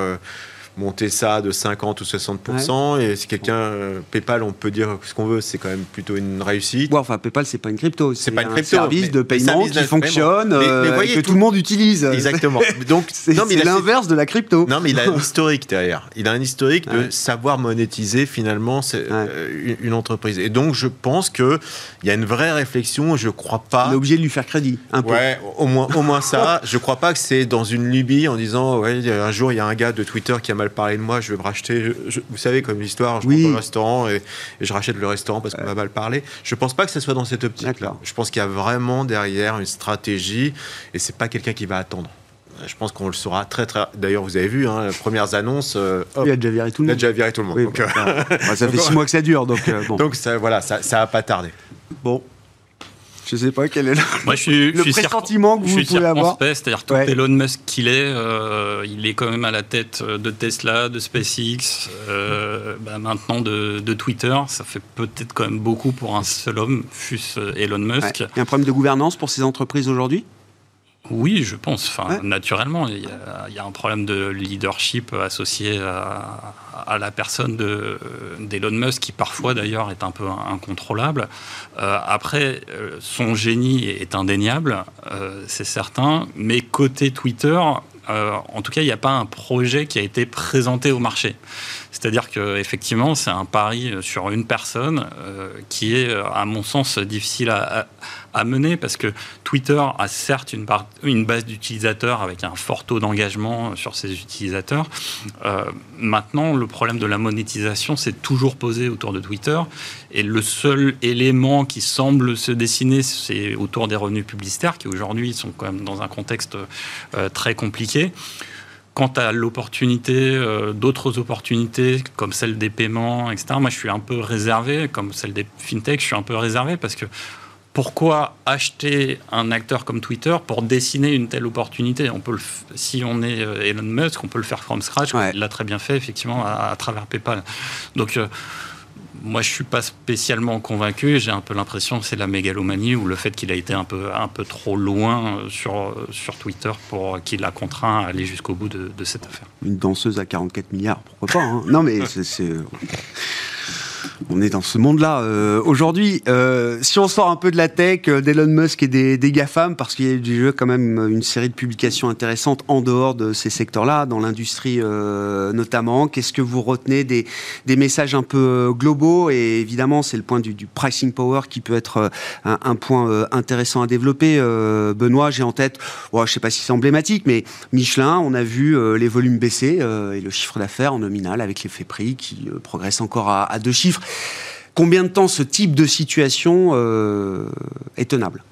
Speaker 4: monter ça de 50 ou 60%. Et si quelqu'un, euh, PayPal, on peut dire ce qu'on veut, c'est quand même plutôt une réussite.
Speaker 1: Ouais, enfin, PayPal, c'est pas une crypto. C'est pas une crypto. service de paiement qui fonctionne, euh, que tout, le monde utilise.
Speaker 4: Exactement. <laughs>
Speaker 1: Donc, c'est l'inverse de la crypto.
Speaker 4: Non, mais il a un <laughs> historique derrière. Il a un historique de savoir monétiser finalement euh, une entreprise. Et donc, je pense qu'il y a une vraie réflexion. Je crois pas.
Speaker 1: On est obligé de lui faire crédit. Un peu.
Speaker 4: Ouais, au moins, au moins ça. <laughs> je crois pas que c'est dans une lubie en disant, ouais, un jour, il y a un gars de Twitter qui a mal parlé de moi, je vais me racheter. vous savez, comme histoire, je
Speaker 1: oui.
Speaker 4: au restaurant et, je rachète le restaurant parce qu'on m'a mal parlé. Je pense pas que ce soit dans cette optique-là. Je pense qu'il y a vraiment derrière une stratégie et c'est pas quelqu'un qui va attendre. Je pense qu'on le saura très très. D'ailleurs, vous avez vu, hein, les premières annonces.
Speaker 1: Euh, il a déjà viré tout le monde.
Speaker 4: Il a déjà viré tout le monde.
Speaker 1: donc, euh, ça <laughs> fait six mois que ça dure, donc bon.
Speaker 4: Donc ça, voilà, ça, ça a pas tardé.
Speaker 1: Bon, je sais pas quel est le,
Speaker 3: Moi, je suis,
Speaker 1: le pressentiment que vous
Speaker 3: je suis
Speaker 1: pouvez avoir.
Speaker 3: C'est-à-dire tout Elon Musk qu'il est, euh, il est quand même à la tête de Tesla, de SpaceX, euh, bah, maintenant de, de, Twitter. Ça fait peut-être quand même beaucoup pour un seul homme, fût Elon Musk.
Speaker 1: Il y a un problème de gouvernance pour ces entreprises aujourd'hui?
Speaker 3: Oui, je pense. Enfin, naturellement, il y, a, un problème de leadership associé à, la personne d'Elon Musk, qui parfois d'ailleurs est un peu incontrôlable. Euh, après, euh, son génie est indéniable, euh, c'est certain. Mais côté Twitter, en tout cas, il n'y a pas un projet qui a été présenté au marché. C'est-à-dire qu'effectivement, c'est un pari sur une personne qui est, à mon sens, difficile à, mener parce que Twitter a certes une, base d'utilisateurs avec un fort taux d'engagement sur ses utilisateurs. Euh, maintenant, le problème de la monétisation s'est toujours posé autour de Twitter et le seul élément qui semble se dessiner, c'est autour des revenus publicitaires qui aujourd'hui sont quand même dans un contexte euh, très compliqué. Quant à l'opportunité, euh, d'autres opportunités comme celle des paiements, etc., moi je suis un peu réservé, comme celle des fintech, je suis un peu réservé parce que pourquoi acheter un acteur comme Twitter pour dessiner une telle opportunité? On peut Si on est euh, Elon Musk, on peut le faire from scratch. Il l'a très bien fait, effectivement, à, travers PayPal. Donc, euh, moi, je suis pas spécialement convaincu. J'ai un peu l'impression que c'est la mégalomanie ou le fait qu'il a été un peu, un peu trop loin euh, sur, sur Twitter pour qu'il a contraint à aller jusqu'au bout de, cette affaire.
Speaker 1: Une danseuse à 44 milliards, pourquoi pas hein? Non, mais c'est on est dans ce monde-là euh, aujourd'hui. Euh, si on sort un peu de la tech, euh, d'Elon Musk et des, des GAFAM, parce qu'il y a déjà quand même une série de publications intéressantes en dehors de ces secteurs-là, dans l'industrie notamment, qu'est-ce que vous retenez des, messages un peu globaux? Et évidemment, c'est le point du, pricing power qui peut être un, point intéressant à développer. Benoît, j'ai en tête, je ne sais pas si c'est emblématique, mais Michelin, on a vu les volumes baisser et le chiffre d'affaires en nominal avec l'effet prix qui progresse encore à deux chiffres. Combien de temps ce type de situation euh, est tenable?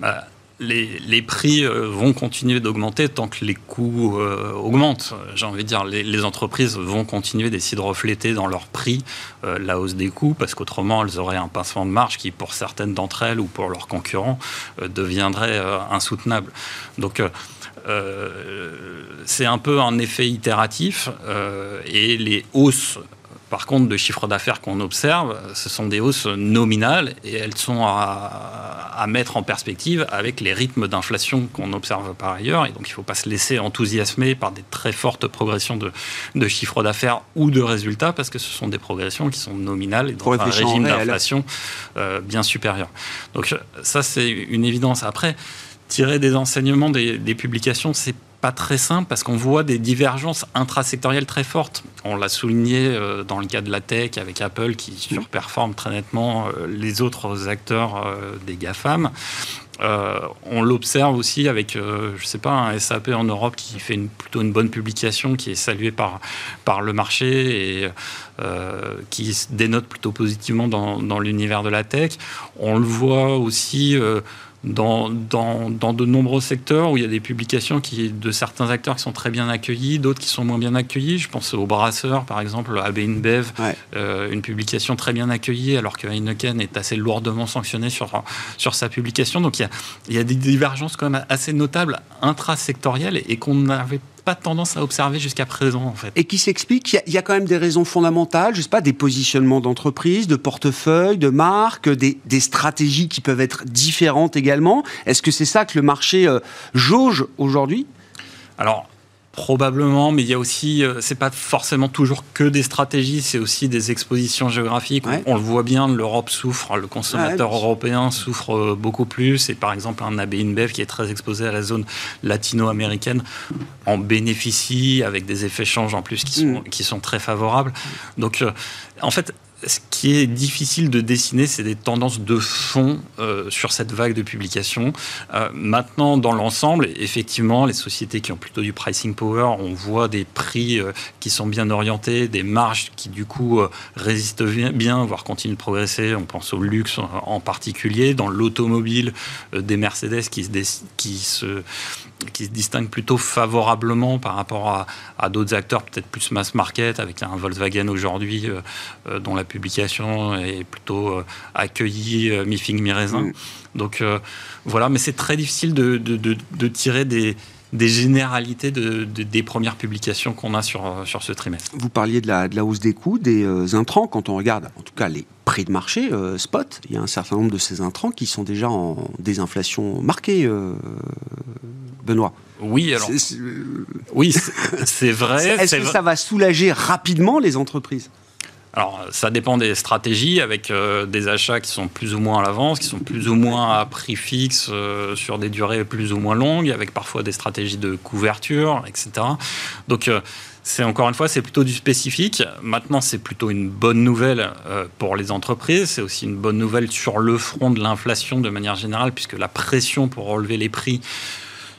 Speaker 3: Bah, les, prix euh, vont continuer d'augmenter tant que les coûts euh, augmentent. J'ai envie de dire, les, entreprises vont continuer d'essayer de refléter dans leurs prix la hausse des coûts, parce qu'autrement, elles auraient un pincement de marge qui, pour certaines d'entre elles ou pour leurs concurrents, deviendrait insoutenable. Donc, c'est un peu un effet itératif et les hausses par contre, de chiffre d'affaires qu'on observe, ce sont des hausses nominales et elles sont à, mettre en perspective avec les rythmes d'inflation qu'on observe par ailleurs. Et donc, il ne faut pas se laisser enthousiasmer par des très fortes progressions de, de chiffre d'affaires ou de résultats parce que ce sont des progressions qui sont nominales et dans un régime d'inflation euh, bien supérieur. Donc, ça, c'est une évidence. Après, tirer des enseignements des, des publications, c'est pas très simple parce qu'on voit des divergences intrasectorielles très fortes. On l'a souligné euh, dans le cas de la tech avec Apple qui surperforme très nettement euh, les autres acteurs euh, des GAFAM. on l'observe aussi avec, je sais pas, un SAP en Europe qui fait une, plutôt une bonne publication, qui est saluée par, par le marché et qui dénote plutôt positivement dans, dans l'univers de la tech. On le voit aussi dans, dans, dans, de nombreux secteurs où il y a des publications qui, de certains acteurs qui sont très bien accueillis, d'autres qui sont moins bien accueillis. Je pense au Brasseur, par exemple, AB InBev, euh, une publication très bien accueillie, alors que Heineken est assez lourdement sanctionné sur, sur sa publication. Donc il y, a, il y a des divergences quand même assez notables intrasectorielles et qu'on n'avait pas tendance à observer jusqu'à présent, en fait.
Speaker 1: Et qui s'explique Il y, a quand même des raisons fondamentales, je sais pas, des positionnements d'entreprise, de portefeuille, de marque, des, stratégies qui peuvent être différentes également. Est-ce que c'est ça que le marché euh, jauge aujourd'hui?
Speaker 3: Alors, Probablement, mais il y a aussi, euh, c'est pas forcément toujours que des stratégies, c'est aussi des expositions géographiques. On, le voit bien, l'Europe souffre, le consommateur européen souffre euh, beaucoup plus. Et par exemple, un AB InBev qui est très exposé à la zone latino-américaine en bénéficie avec des effets change en plus qui sont, mm. qui sont très favorables. Donc, euh, en fait, ce qui est difficile de dessiner, c'est des tendances de fond euh, sur cette vague de publications. Euh, maintenant, dans l'ensemble, effectivement, les sociétés qui ont plutôt du pricing power, on voit des prix euh, qui sont bien orientés, des marges qui du coup résistent bien, voire continuent de progresser. On pense au luxe en particulier, dans l'automobile, des Mercedes qui qui se qui se distingue plutôt favorablement par rapport à, d'autres acteurs, peut-être plus mass market, avec un Volkswagen aujourd'hui euh, euh, dont la publication est plutôt euh, accueillie mi-figue, mi-raisin. Mm. Donc voilà, mais c'est très difficile de, de, tirer des, des généralités de, des premières publications qu'on a sur, sur ce trimestre.
Speaker 1: Vous parliez de la, de la hausse des coûts, des intrants. Quand on regarde, en tout cas, les prix de marché spot, il y a un certain nombre de ces intrants qui sont déjà en désinflation marquée. Benoît.
Speaker 3: Oui, alors. Oui, c'est vrai. <laughs>
Speaker 1: Est-ce que ça va soulager rapidement les entreprises?
Speaker 3: Alors, ça dépend des stratégies, avec euh, des achats qui sont plus ou moins à l'avance, qui sont plus ou moins à prix fixe euh, sur des durées plus ou moins longues, avec parfois des stratégies de couverture, etc. Donc, euh, c'est encore une fois, c'est plutôt du spécifique. Maintenant, c'est plutôt une bonne nouvelle pour les entreprises. C'est aussi une bonne nouvelle sur le front de l'inflation de manière générale, puisque la pression pour relever les prix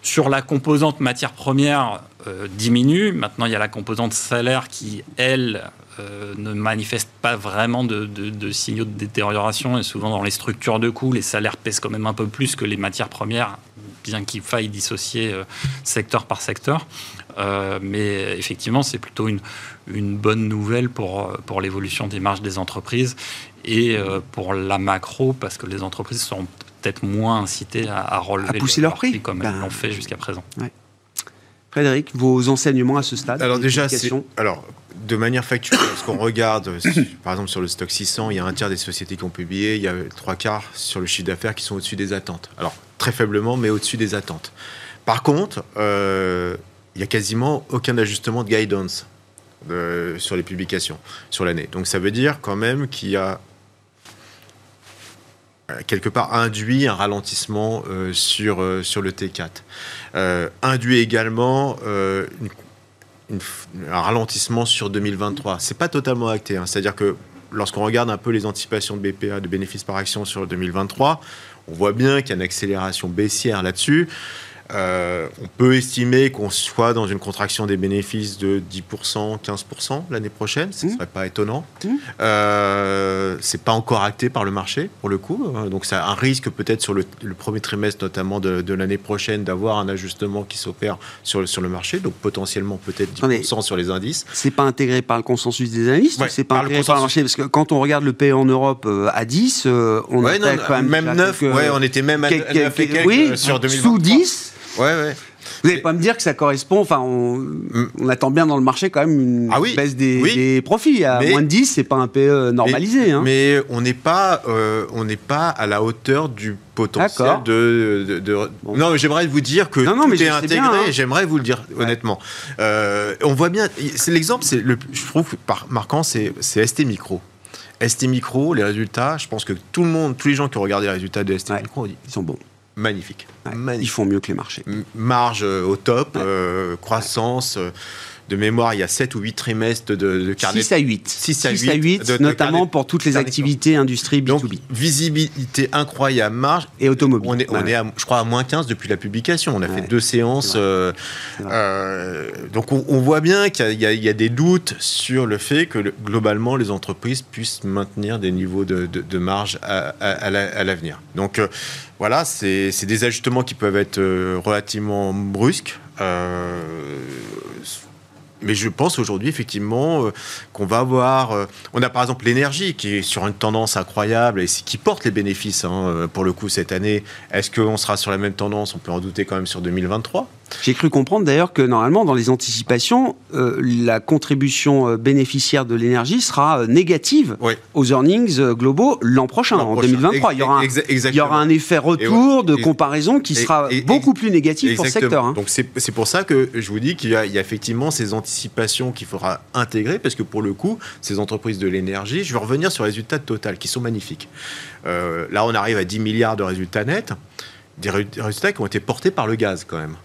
Speaker 3: sur la composante matière première euh, diminue. Maintenant, il y a la composante salaire qui, elle, euh, ne manifeste pas vraiment de, signaux de détérioration. Et souvent, dans les structures de coûts, les salaires pèsent quand même un peu plus que les matières premières, bien qu'il faille dissocier euh, secteur par secteur. mais effectivement, c'est plutôt une, une, bonne nouvelle pour, pour l'évolution des marges des entreprises et pour la macro, parce que les entreprises sont peut-être moins incités à, relever
Speaker 1: à pousser leur prix,
Speaker 3: comme elles ben, l'ont fait jusqu'à présent.
Speaker 1: Frédéric, vos enseignements à ce stade
Speaker 4: Alors déjà, alors de manière factuelle, lorsqu'on regarde, par exemple sur le stock 600, il y a un tiers des sociétés qui ont publié, il y a trois quarts sur le chiffre d'affaires qui sont au-dessus des attentes. Alors très faiblement, mais au-dessus des attentes. Par contre, euh, il n'y a quasiment aucun ajustement de guidance euh, sur les publications sur l'année. Donc ça veut dire quand même qu'il y a euh, quelque part induit un ralentissement euh, sur, euh, sur le T4. induit également un ralentissement sur 2023. C'est pas totalement acté, hein. c'est-à-dire que lorsqu'on regarde un peu les anticipations de BPA, de bénéfices par action sur 2023, on voit bien qu'il y a une accélération baissière là-dessus. Euh, on peut estimer qu'on soit dans une contraction des bénéfices de 10%, 15% l'année prochaine. Ce ne mmh. serait pas étonnant. Mmh. Euh, c'est pas encore acté par le marché, pour le coup. Euh, donc, c'est un risque peut-être sur le, premier trimestre, notamment de, l'année prochaine, d'avoir un ajustement qui s'opère sur, sur le marché. Donc, potentiellement, peut-être 10% sur les indices.
Speaker 1: C'est pas intégré par le consensus des analystes C'est pas intégré par le marché? Parce que quand on regarde le PE en Europe euh, à 10, on
Speaker 4: ouais, quand même. Même 9, ouais, on était même à, 9 et quelques,
Speaker 1: oui, sur 2023. Sous 10
Speaker 4: Ouais, ouais.
Speaker 1: Vous n'allez pas me dire que ça correspond. Enfin, on, mm. on, attend bien dans le marché quand même une ah baisse des, profits. À moins de 10, c'est pas un PE normalisé.
Speaker 4: Mais,
Speaker 1: hein.
Speaker 4: mais on n'est pas, euh, on pas à la hauteur du potentiel de. de, Non, j'aimerais vous dire que non, non, tout est intégré. Hein. J'aimerais vous le dire honnêtement. Euh, on voit bien. C'est l'exemple. Le. Je trouve marquant. C'est ST Micro. ST Micro, les résultats. Je pense que tout le monde, tous les gens qui ont regardé les résultats de ST Micro,
Speaker 1: ils sont bons
Speaker 4: magnifique.
Speaker 1: Ils font mieux que les marchés.
Speaker 4: marge euh, au top, euh, croissance. Euh, de mémoire, il y a 7 ou 8 trimestres de, de carnet.
Speaker 1: 6 à 8. 6 à 8, notamment pour toutes les activités industrie B2B. Donc,
Speaker 4: visibilité incroyable, marge.
Speaker 1: Et automobile.
Speaker 4: On est, on est je crois, à moins 15 depuis la publication. On a fait deux séances. donc, on, voit bien qu'il y, a des doutes sur le fait que, globalement, les entreprises puissent maintenir des niveaux de, de, marge à, à l'avenir. Donc, voilà, c'est des ajustements qui peuvent être euh, relativement brusques. Euh, mais je pense aujourd'hui effectivement euh, qu'on va avoir. on a par exemple l'énergie qui est sur une tendance incroyable et qui porte les bénéfices hein, pour le coup cette année. Est-ce qu'on sera sur la même tendance? On peut en douter quand même sur 2023.
Speaker 1: J'ai cru comprendre d'ailleurs que normalement, dans les anticipations, euh, la contribution euh, bénéficiaire de l'énergie sera euh, négative aux earnings globaux l'an prochain, en 2023. Il y, aura un, il y aura un effet retour de comparaison qui sera beaucoup plus négatif pour le secteur. Hein.
Speaker 4: Donc c'est pour ça que je vous dis qu'il y, a effectivement ces anticipations qu'il faudra intégrer, parce que pour le coup, ces entreprises de l'énergie, je vais revenir sur les résultats de Total, qui sont magnifiques. là, on arrive à 10 milliards de résultats nets, des résultats qui ont été portés par le gaz quand même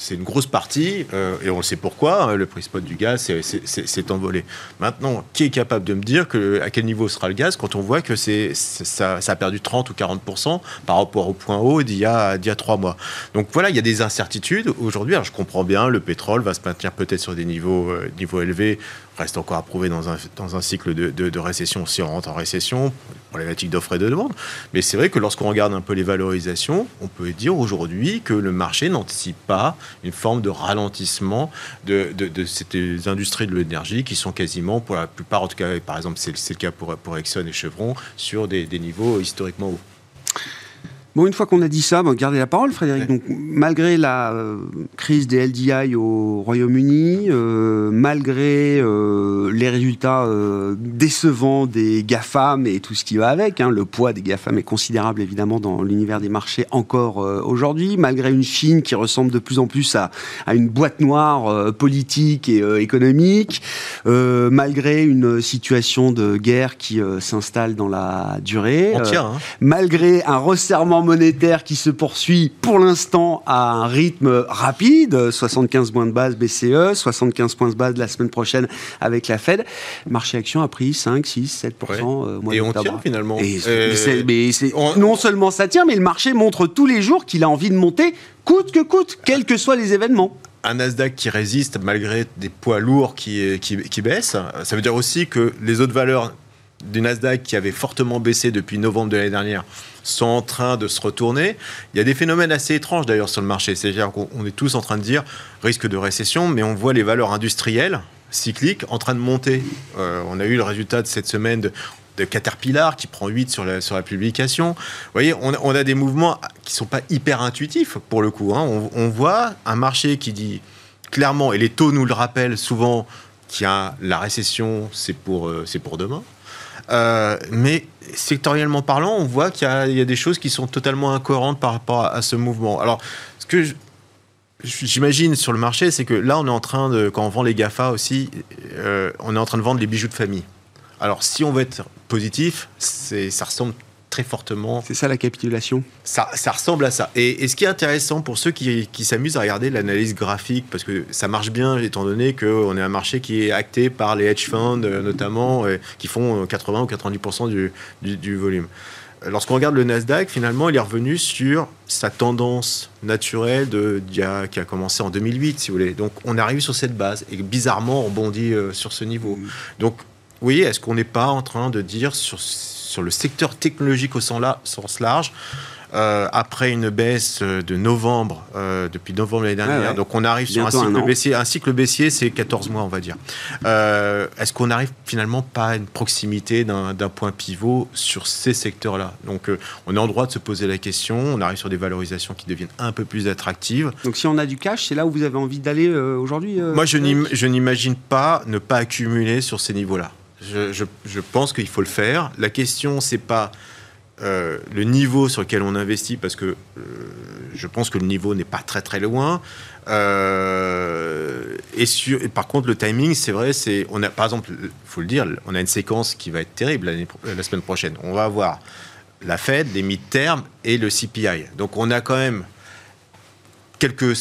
Speaker 4: c'est une grosse partie, euh, et on sait pourquoi, hein, le prix spot du gaz s'est envolé. Maintenant, qui est capable de me dire à quel niveau sera le gaz quand on voit que ça, a perdu 30 ou 40% par rapport au point haut d'il y, a, trois mois Donc voilà, il y a des incertitudes aujourd'hui. Alors je comprends bien, le pétrole va se maintenir peut-être sur des niveaux, euh, niveaux élevés reste encore à prouver dans un, dans un cycle de, récession, si on rentre en récession, problématique d'offre et de demande. Mais c'est vrai que lorsqu'on regarde un peu les valorisations, on peut dire aujourd'hui que le marché n'anticipe pas une forme de ralentissement de, de, ces industries de l'énergie qui sont quasiment, pour la plupart, en tout cas, par exemple, c'est le cas pour, pour Exxon et Chevron, sur des, des niveaux historiquement hauts.
Speaker 1: Bon, une fois qu'on a dit ça, bon, gardez la parole, Frédéric. Donc, malgré la euh, crise des LDI au Royaume-Uni, euh, malgré euh, les résultats décevants des GAFAM et tout ce qui va avec, hein, le poids des GAFAM est considérable évidemment dans l'univers des marchés encore aujourd'hui, malgré une Chine qui ressemble de plus en plus à, à une boîte noire politique et économique, malgré une situation de guerre qui s'installe dans la durée,
Speaker 4: hein.
Speaker 1: malgré un resserrement monétaire qui se poursuit pour l'instant à un rythme rapide, 75 points de base BCE, 75 points de base la semaine prochaine avec la Fed. Le marché action a pris 5, 6, 7%
Speaker 4: Et on tient finalement.
Speaker 1: mais non seulement ça tient, mais le marché montre tous les jours qu'il a envie de monter coûte que coûte, quels que soient les événements
Speaker 4: un Nasdaq qui résiste malgré des poids lourds qui, qui, qui, baissent. Ça veut dire aussi que les autres valeurs du Nasdaq qui avaient fortement baissé depuis novembre de l'année dernière sont en train de se retourner. Il y a des phénomènes assez étranges d'ailleurs sur le marché. C'est-à-dire qu'on est tous en train de dire risque de récession, mais on voit les valeurs industrielles cycliques en train de monter. Euh, on a eu le résultat de cette semaine de, Caterpillar qui prend 8 sur la, sur la publication. Vous voyez, on, a des mouvements qui ne sont pas hyper intuitifs pour le coup. Hein. On, voit un marché qui dit clairement, et les taux nous le rappellent souvent, qu'il y a la récession, c'est pour, euh, c'est pour demain. Euh, mais sectoriellement parlant, on voit qu'il y, a des choses qui sont totalement incohérentes par rapport à, ce mouvement. Alors, ce que j'imagine sur le marché, c'est que là, on est en train de, quand on vend les GAFA aussi, euh, on est en train de vendre les bijoux de famille. Alors, si on veut être positif, ça ressemble très fortement.
Speaker 1: C'est ça la capitulation?
Speaker 4: Ça, ça, ressemble à ça. Et, ce qui est intéressant pour ceux qui, qui s'amusent à regarder l'analyse graphique, parce que ça marche bien étant donné qu'on est un marché qui est acté par les hedge funds euh, notamment, euh, qui font 80 ou 90% du, du, volume. Lorsqu'on regarde le Nasdaq, finalement, il est revenu sur sa tendance naturelle de, qui a commencé en 2008, si vous voulez. Donc, on arrive sur cette base et bizarrement, on bondit euh, sur ce niveau. Donc, oui, est-ce qu'on n'est pas en train de dire sur sur le secteur technologique au sens, large. Euh, après une baisse de novembre, euh, depuis novembre l'année dernière. Donc on arrive sur un cycle, baissier. Un cycle baissier, c'est 14 mois, on va dire. Euh, est-ce qu'on arrive finalement pas à une proximité d'un point pivot sur ces secteurs-là? Donc on est en droit de se poser la question. On arrive sur des valorisations qui deviennent un peu plus attractives.
Speaker 1: Donc si on a du cash, c'est là où vous avez envie d'aller aujourd'hui
Speaker 4: Moi, je n'imagine pas ne pas accumuler sur ces niveaux-là. Je, pense qu'il faut le faire. La question, c'est pas euh, le niveau sur lequel on investit, parce que euh, je pense que le niveau n'est pas très très loin. Euh, et, sur, par contre, le timing, c'est vrai, c'est on a par exemple, faut le dire, on a une séquence qui va être terrible la semaine prochaine. On va avoir la Fed, les mid-term et le CPI. Donc on a quand même quelques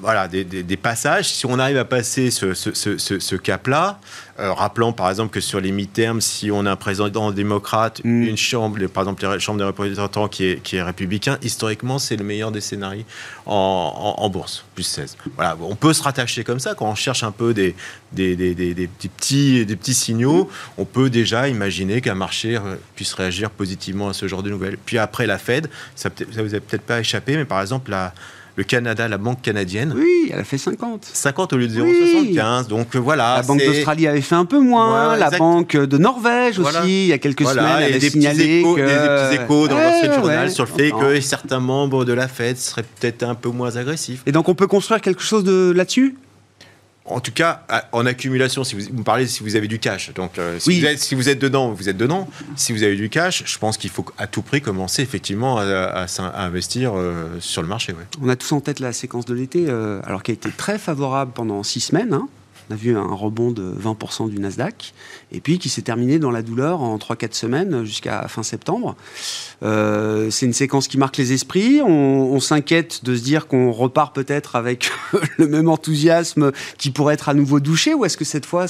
Speaker 4: voilà, des, passages. Si on arrive à passer ce, cap-là, euh, rappelant par exemple que sur les mi-termes, si on a un président démocrate, mm. une chambre, par exemple la Chambre des représentants qui est, qui est républicain, historiquement, c'est le meilleur des scénarios en, bourse, plus 16. Voilà, on peut se rattacher comme ça quand on cherche un peu des, des, petits, des petits signaux. On peut déjà imaginer qu'un marché puisse réagir positivement à ce genre de nouvelles. Puis après la Fed, ça, ça vous a peut-être pas échappé, mais par exemple la le Canada, la banque canadienne.
Speaker 1: Oui, elle a fait 50.
Speaker 4: 50 au lieu de 0,75. Donc euh, voilà.
Speaker 1: La Banque d'Australie avait fait un peu moins. la Banque de Norvège aussi, il y a quelques semaines, elle a signalé
Speaker 4: que... des petits échos dans le Journal sur le fait que certains membres de la Fed seraient peut-être un peu moins agressifs.
Speaker 1: Et donc on peut construire quelque chose de là-dessus?
Speaker 4: En tout cas, en accumulation, si vous, me parlez si vous avez du cash. Donc, euh, si, vous êtes, si, vous êtes, dedans, vous êtes dedans. Si vous avez du cash, je pense qu'il faut à tout prix commencer effectivement à, investir euh, sur le marché.
Speaker 1: On a tous en tête la séquence de l'été, euh, alors qui a été très favorable pendant six semaines. Hein. On a vu un rebond de 20% du Nasdaq, et puis qui s'est terminé dans la douleur en 3-4 semaines jusqu'à fin septembre. Euh, c'est une séquence qui marque les esprits. On, s'inquiète de se dire qu'on repart peut-être avec <laughs> le même enthousiasme qui pourrait être à nouveau douché, ou est-ce que cette fois,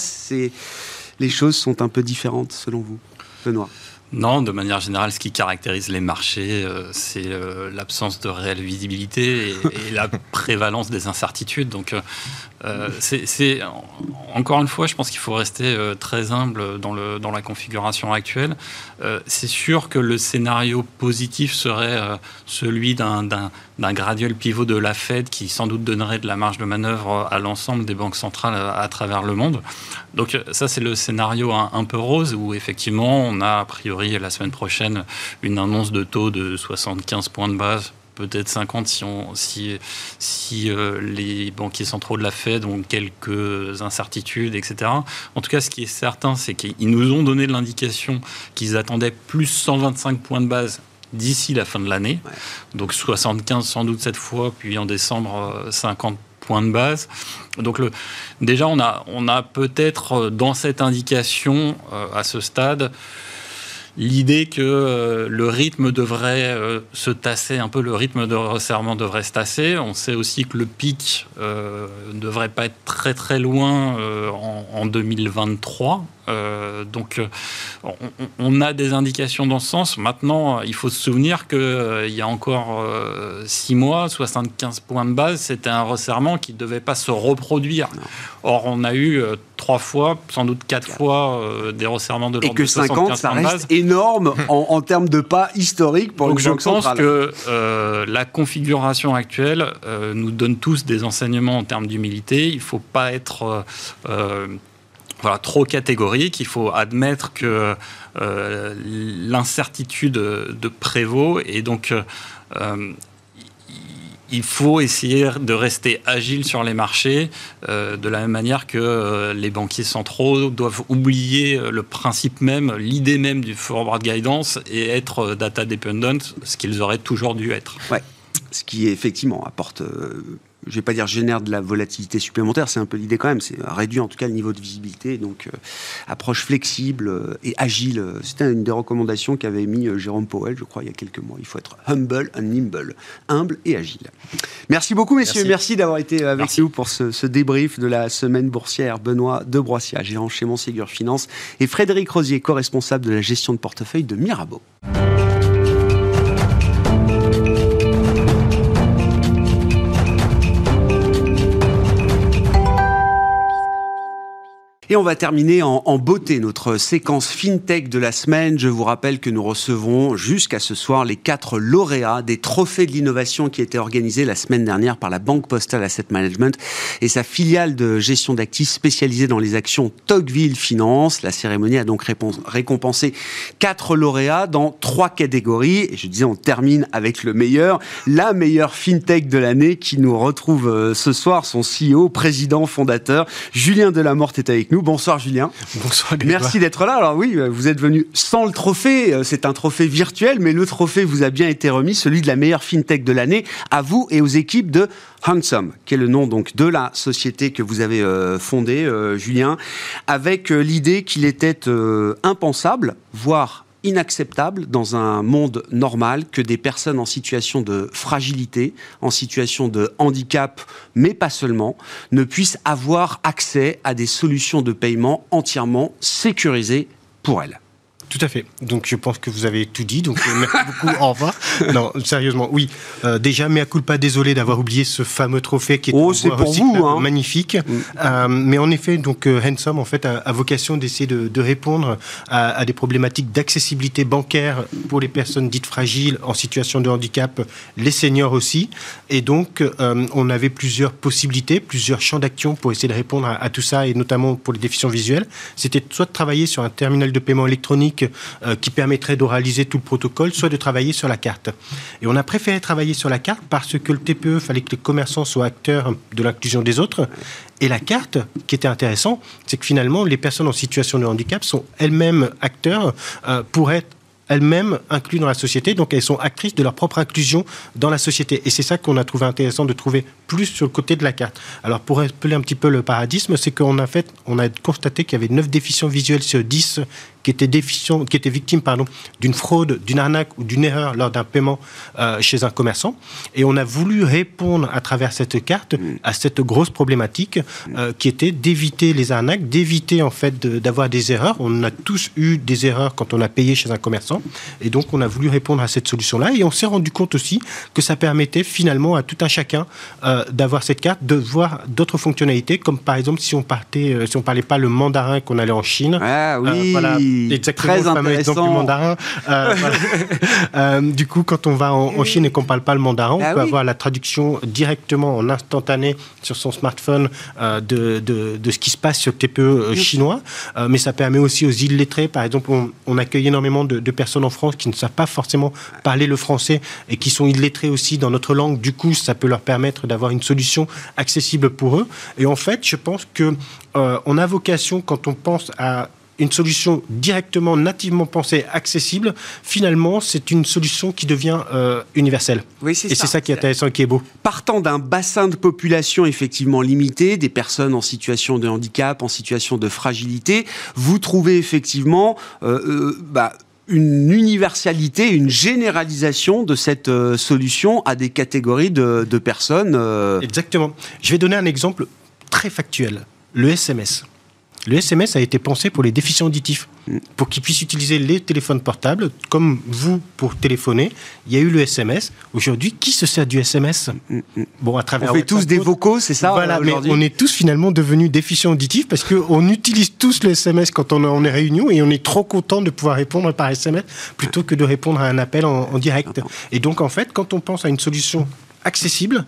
Speaker 1: les choses sont un peu différentes selon vous Benoît?
Speaker 3: Non, de manière générale, ce qui caractérise les marchés, euh, c'est euh, l'absence de réelle visibilité et, la <laughs> prévalence des incertitudes. Donc, euh, c'est encore une fois, je pense qu'il faut rester très humble dans, le, dans la configuration actuelle. c'est sûr que le scénario positif serait celui d'un graduel pivot de la Fed qui sans doute donnerait de la marge de manœuvre à l'ensemble des banques centrales à, travers le monde. Donc ça, c'est le scénario un, un, peu rose où effectivement, on a a priori la semaine prochaine une annonce de taux de 75 points de base peut-être 50 si, on, si, si euh, les banquiers centraux de la Fed ont quelques incertitudes, etc. En tout cas, ce qui est certain, c'est qu'ils nous ont donné l'indication qu'ils attendaient plus 125 points de base d'ici la fin de l'année. Donc 75 sans doute cette fois, puis en décembre 50 euh, points de base. Donc le, déjà, on a, on a peut-être euh, dans cette indication, à ce stade, l'idée que euh, le rythme devrait euh, se tasser, un peu le rythme de resserrement devrait se tasser. On sait aussi que le pic euh, ne devrait pas être très très loin en, en, 2023. Euh, donc, euh, on, a des indications dans ce sens. Maintenant, il faut se souvenir qu'il euh, y a encore six mois, 75 points de base, c'était un resserrement qui ne devait pas se reproduire. Or, on a eu trois fois, sans doute quatre fois, des resserrements de
Speaker 1: l'ordre de 50, ça reste énorme <laughs> en, termes de pas historiques pour
Speaker 3: Donc,
Speaker 1: le
Speaker 3: je pense que la configuration actuelle nous donne tous des enseignements en termes d'humilité. Il ne faut pas être voilà, trop catégorique. Il faut admettre que euh, l'incertitude de prévaut et donc euh, il faut essayer de rester agile sur les marchés euh, de la même manière que les banquiers centraux doivent oublier le principe même, l'idée même du forward guidance et être data dependent, ce qu'ils auraient toujours dû être.
Speaker 1: Ouais. Ce qui effectivement apporte je vais pas dire génère de la volatilité supplémentaire, c'est un peu l'idée quand même, c'est réduire en tout cas le niveau de visibilité, donc euh, approche flexible euh, et agile. C'était une des recommandations qu'avait mis euh, Jérôme Powell, je crois, il y a quelques mois. Il faut être humble and nimble, humble et agile. Merci beaucoup, messieurs. Merci, d'avoir été avec nous pour ce, débrief de la semaine boursière. Benoît de Broissia, gérant chez Monségur Finance, et Frédéric Rosier, co-responsable de la gestion de portefeuille de Mirabeau. Et on va terminer en, beauté notre séquence FinTech de la semaine. Je vous rappelle que nous recevons jusqu'à ce soir les quatre lauréats des trophées de l'innovation qui étaient organisés la semaine dernière par la Banque Postale Asset Management et sa filiale de gestion d'actifs spécialisée dans les actions Tocqueville Finance. La cérémonie a donc récompensé quatre lauréats dans trois catégories. Et je disais, on termine avec le meilleur, la meilleure FinTech de l'année qui nous retrouve euh, ce soir, son CEO, président, fondateur, Julien Delamorte est avec nous. Bonsoir Julien.
Speaker 5: Bonsoir.
Speaker 1: Merci d'être là. Alors oui, vous êtes venu sans le trophée. Euh, c'est un trophée virtuel, mais le trophée vous a bien été remis, celui de la meilleure fintech de l'année, à vous et aux équipes de Handsome, qui est le nom donc de la société que vous avez euh, fondée, euh, Julien, avec l'idée qu'il était impensable, voire inacceptable dans un monde normal que des personnes en situation de fragilité, en situation de handicap, mais pas seulement, ne puissent avoir accès à des solutions de paiement entièrement sécurisées pour elles.
Speaker 5: Tout à fait. Donc je pense que vous avez tout dit. Donc euh, merci beaucoup. Au revoir. Non, sérieusement, oui. Euh, déjà, mais à coup pas désolé d'avoir oublié ce fameux trophée qui est,
Speaker 1: oh, pour vous, hein.
Speaker 5: magnifique. Mm. Euh, mais en effet, donc Handsome en fait a, vocation d'essayer de, répondre à, des problématiques d'accessibilité bancaire pour les personnes dites fragiles en situation de handicap, les seniors aussi. Et donc on avait plusieurs possibilités, plusieurs champs d'action pour essayer de répondre à, à tout ça et notamment pour les déficients visuels. C'était soit de travailler sur un terminal de paiement électronique euh, qui permettrait d'oraliser tout le protocole, soit de travailler sur la carte. Et on a préféré travailler sur la carte parce que le TPE fallait que les commerçants soient acteurs de l'inclusion des autres. Et la carte, qui était intéressant, c'est que finalement, les personnes en situation de handicap sont elles-mêmes acteurs euh, pour être elles-mêmes incluses dans la société, donc elles sont actrices de leur propre inclusion dans la société. Et c'est ça qu'on a trouvé intéressant de trouver plus sur le côté de la carte. Alors pour rappeler un petit peu le paradigme, c'est qu'on a a constaté qu'il y avait 9 déficients visuels sur 10 qui étaient, déficients, qui étaient victimes pardon, d'une fraude, d'une arnaque ou d'une erreur lors d'un paiement euh, chez un commerçant. Et on a voulu répondre à travers cette carte à cette grosse problématique euh, qui était d'éviter les arnaques, d'éviter en fait d'avoir des erreurs. On a tous eu des erreurs quand on a payé chez un commerçant. Et donc on a voulu répondre à cette solution-là. Et on s'est rendu compte aussi que ça permettait finalement à tout un chacun euh, d'avoir cette carte, de voir d'autres fonctionnalités, comme par exemple si on partait, si on parlait pas le mandarin qu'on allait en Chine.
Speaker 1: Ah oui.
Speaker 5: voilà, Exactement,
Speaker 1: Très
Speaker 5: le fameux exemple du mandarin. Euh, <laughs> euh, du coup, quand on va en, Chine et qu'on ne parle pas le mandarin, on
Speaker 1: Ah
Speaker 5: peut
Speaker 1: oui.
Speaker 5: avoir la traduction directement en instantané sur son smartphone euh, de, de, de ce qui se passe sur le TPE euh, chinois. Mais ça permet aussi aux illettrés, par exemple, on, on accueille énormément de, de personnes en France qui ne savent pas forcément parler le français et qui sont illettrés aussi dans notre langue. Du coup, ça peut leur permettre d'avoir une solution accessible pour eux. Et en fait, je pense que on a vocation, quand on pense à une solution directement, nativement pensée, accessible, finalement, c'est une solution qui devient euh, universelle.
Speaker 1: Oui, c'est
Speaker 5: Et
Speaker 1: ça.
Speaker 5: c'est ça qui est intéressant et qui est beau.
Speaker 1: Partant d'un bassin de population effectivement limité, des personnes en situation de handicap, en situation de fragilité, vous trouvez effectivement euh, euh, bah, une universalité, une généralisation de cette euh, solution à des catégories de, de personnes.
Speaker 5: Exactement. Je vais donner un exemple très factuel. Le SMS. Le SMS a été pensé pour les déficients auditifs, pour qu'ils puissent utiliser les téléphones portables, comme vous pour téléphoner. Il y a eu le SMS. Aujourd'hui, qui se sert du SMS Bon, à
Speaker 1: on
Speaker 5: travers
Speaker 1: fait tous des vocaux, c'est ça
Speaker 5: Voilà,
Speaker 1: euh,
Speaker 5: mais on est tous finalement devenus déficients auditifs parce qu'on utilise tous le SMS quand on, on est réunion et on est trop content de pouvoir répondre par SMS plutôt que de répondre à un appel en, en direct. Et donc, en fait, quand on pense à une solution accessible,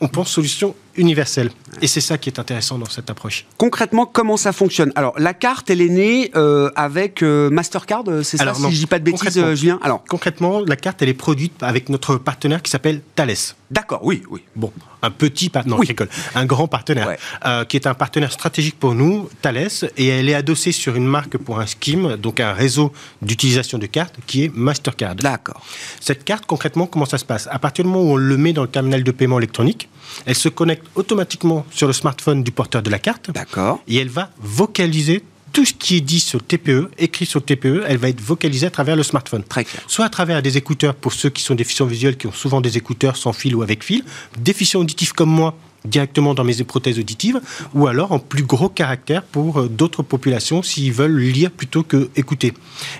Speaker 5: on pense solution universelle. Et c'est ça qui est intéressant dans cette approche.
Speaker 1: Concrètement, comment ça fonctionne? Alors, la carte, elle est née euh, avec euh, Mastercard, euh, c'est ça
Speaker 5: Alors,
Speaker 1: Si
Speaker 5: non.
Speaker 1: je dis pas de bêtises, euh, Julien? Alors,
Speaker 5: Concrètement, la carte, elle est produite avec notre partenaire qui s'appelle Thales.
Speaker 1: d'accord, oui, oui.
Speaker 5: Bon, un petit partenaire,
Speaker 1: Oui.
Speaker 5: un grand partenaire,
Speaker 1: Ouais.
Speaker 5: qui est un partenaire stratégique pour nous, Thales, et elle est adossée sur une marque pour un scheme, donc un réseau d'utilisation de cartes, qui est Mastercard.
Speaker 1: D'accord.
Speaker 5: Cette carte, concrètement, comment ça se passe? À partir du moment où on le met dans le terminal de paiement électronique, elle se connecte automatiquement sur le smartphone du porteur de la carte,
Speaker 1: D'accord.
Speaker 5: et elle va vocaliser tout ce qui est dit sur le TPE, écrit sur le TPE, elle va être vocalisée à travers le smartphone
Speaker 1: Très clair.
Speaker 5: soit à travers des écouteurs pour ceux qui sont déficients visuels, qui ont souvent des écouteurs sans fil ou avec fil, déficients auditifs comme moi directement dans mes prothèses auditives, ou alors en plus gros caractère pour euh, d'autres populations s'ils veulent lire plutôt que écouter.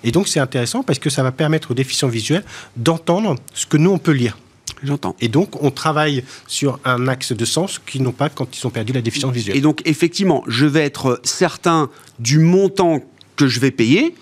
Speaker 5: Et donc c'est intéressant parce que ça va permettre aux déficients visuels d'entendre ce que nous on peut lire.
Speaker 1: J'entends.
Speaker 5: Et donc on travaille sur un axe de sens qu'ils n'ont pas quand ils ont perdu la déficience visuelle.
Speaker 1: Et donc, effectivement, je vais être certain du montant que je vais payer.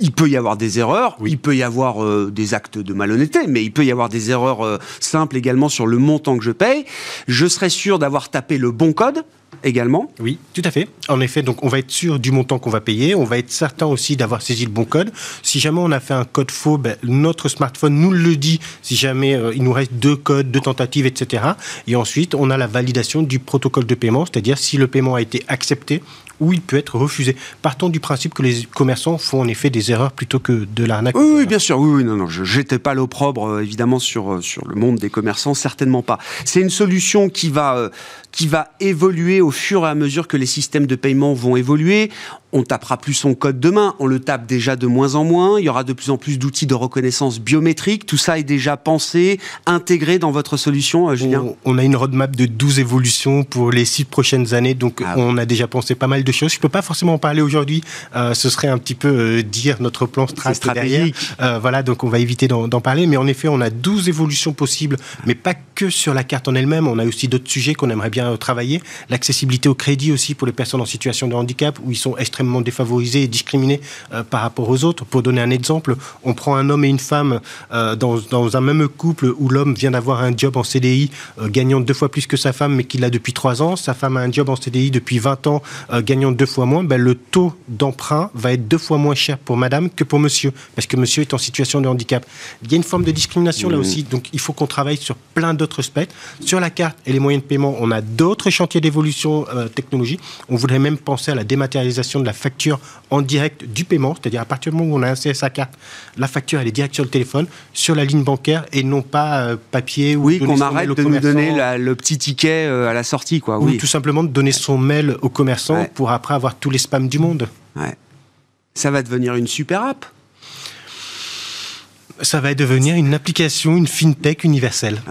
Speaker 1: Il peut y avoir des erreurs, il peut y avoir euh, des actes de malhonnêteté, mais il peut y avoir des erreurs euh, simples également sur le montant que je paye. Je serai sûr d'avoir tapé le bon code également.
Speaker 5: Oui, tout à fait. En effet, donc on va être sûr du montant qu'on va payer. On va être certain aussi d'avoir saisi le bon code. Si jamais on a fait un code faux, ben, notre smartphone nous le dit. Si jamais euh, il nous reste deux codes, deux tentatives, etc. Et ensuite, on a la validation du protocole de paiement, c'est-à-dire si le paiement a été accepté ou il peut être refusé. Partons du principe que les commerçants font en effet des erreurs plutôt que de l'arnaque.
Speaker 1: Oui, oui, bien sûr. Oui, oui, non, non, je n'étais pas l'opprobre, euh, évidemment, sur, euh, sur le monde des commerçants, certainement pas. C'est une solution qui va, euh, qui va évoluer au fur et à mesure que les systèmes de paiement vont évoluer. On tapera plus son code demain, on le tape déjà de moins en moins. Il y aura de plus en plus d'outils de reconnaissance biométrique. Tout ça est déjà pensé, intégré dans votre solution, euh, Julien?
Speaker 5: On, a une roadmap de 12 évolutions pour les 6 prochaines années, donc
Speaker 1: Ah
Speaker 5: on a déjà pensé pas mal de choses. Je peux pas forcément en parler aujourd'hui, euh, ce serait un petit peu euh, dire notre plan strat derrière.
Speaker 1: stratégique.
Speaker 5: Euh, voilà, donc on va éviter d'en parler, mais en effet, on a 12 évolutions possibles, mais pas que sur la carte en elle-même, on a aussi d'autres sujets qu'on aimerait bien euh, travailler. L'accessibilité au crédit aussi pour les personnes en situation de handicap, où ils sont extrêmement défavorisés et discriminés euh, par rapport aux autres. Pour donner un exemple, on prend un homme et une femme euh, dans, dans un même couple où l'homme vient d'avoir un job en CDI euh, gagnant deux fois plus que sa femme, mais qu'il l'a depuis trois ans. Sa femme a un job en CDI depuis 20 ans, gagnant deux fois moins. Ben, le taux d'emprunt va être deux fois moins cher pour madame que pour monsieur, parce que monsieur est en situation de handicap. Il y a une forme de discrimination là aussi, donc il faut qu'on travaille sur plein d'autres spectres. Sur la carte et les moyens de paiement, on a d'autres chantiers d'évolution euh, technologique. On voudrait même penser à la dématérialisation de la facture en direct du paiement, c'est-à-dire à partir du moment où on a inséré sa carte, la facture elle est directe sur le téléphone, sur la ligne bancaire et non pas euh, papier
Speaker 1: ou oui qu'on arrête de nous donner le petit ticket euh, à la sortie quoi.
Speaker 5: Ou tout simplement de donner son mail au commerçant pour après avoir tous les spams du monde.
Speaker 1: Ouais. Ça va devenir une super app
Speaker 5: ça va devenir une application, une fintech universelle.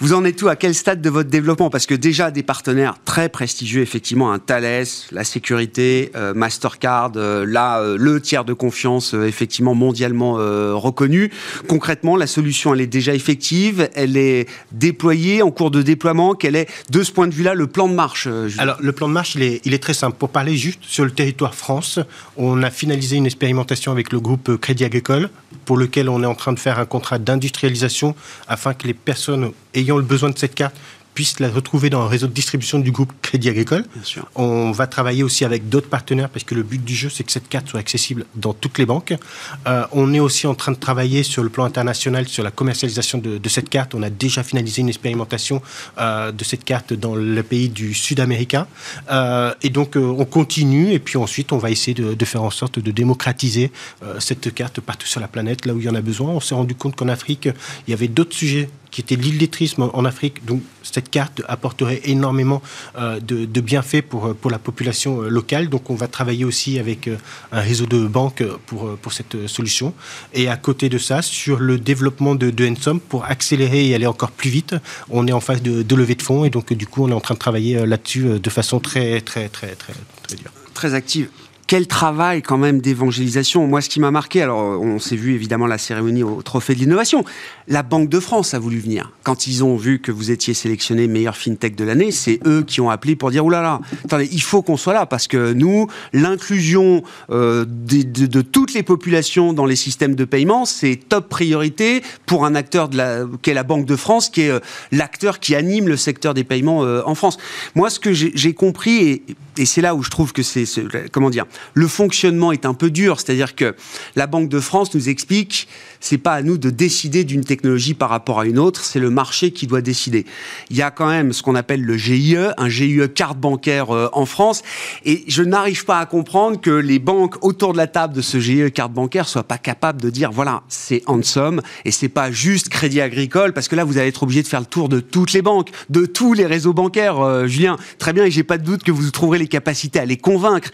Speaker 1: Vous en êtes tout À quel stade de votre développement? Parce que déjà des partenaires très prestigieux, effectivement, un Thales, la sécurité, euh, Mastercard, euh, là euh, le tiers de confiance, effectivement mondialement reconnu. Concrètement, la solution, elle est déjà effective, elle est déployée, en cours de déploiement. Quel est, de ce point de vue-là, le plan de marche
Speaker 5: Alors le plan de marche, il est, il est très simple. Pour parler juste sur le territoire France, on a finalisé une expérimentation avec le groupe Crédit Agricole, pour lequel on est en train de faire un contrat d'industrialisation afin que les personnes ayant le besoin de cette carte puissent la retrouver dans un réseau de distribution du groupe Crédit Agricole. On va travailler aussi avec d'autres partenaires parce que le but du jeu, c'est que cette carte soit accessible dans toutes les banques. Euh, on est aussi en train de travailler sur le plan international sur la commercialisation de, cette carte. On a déjà finalisé une expérimentation euh, de cette carte dans le pays du Sud américain. Euh, et donc, on continue et puis ensuite, on va essayer de, de faire en sorte de démocratiser cette carte partout sur la planète, là où il y en a besoin. On s'est rendu compte qu'en Afrique, il y avait d'autres sujets qui était l'illettrisme en Afrique. Donc cette carte apporterait énormément euh, de, bienfaits pour, euh, pour la population euh, locale. Donc on va travailler aussi avec un réseau de banques pour, pour cette solution. Et à côté de ça, sur le développement de, de Ensom, pour accélérer et aller encore plus vite, on est en phase de, de levée de fonds. Et donc du coup, on est en train de travailler là-dessus de façon très, très, très, très, très dure.
Speaker 1: Très active quel travail quand même d'évangélisation. Moi, ce qui m'a marqué, alors on s'est vu évidemment la cérémonie au Trophée de l'innovation. La Banque de France a voulu venir. Quand ils ont vu que vous étiez sélectionné meilleur fintech de l'année, c'est eux qui ont appelé pour dire oulala, attendez, il faut qu'on soit là parce que nous, l'inclusion euh, de, toutes les populations dans les systèmes de paiement, c'est top priorité pour un acteur de la, la Banque de France, qui est euh, l'acteur qui anime le secteur des paiements euh, en France. Moi, ce que j'ai compris et c'est là où je trouve que c'est comment dire le fonctionnement est un peu dur, c'est-à-dire que la Banque de France nous explique c'est pas à nous de décider d'une technologie par rapport à une autre, c'est le marché qui doit décider. Il y a quand même ce qu'on appelle le GIE, un GIE carte bancaire euh, en France, et je n'arrive pas à comprendre que les banques autour de la table de ce GIE carte bancaire soient pas capables de dire voilà, c'est somme et c'est pas juste Crédit Agricole parce que là vous allez être obligé de faire le tour de toutes les banques, de tous les réseaux bancaires, euh, Julien. Très bien, et j'ai pas de doute que vous trouverez les capacités à les convaincre,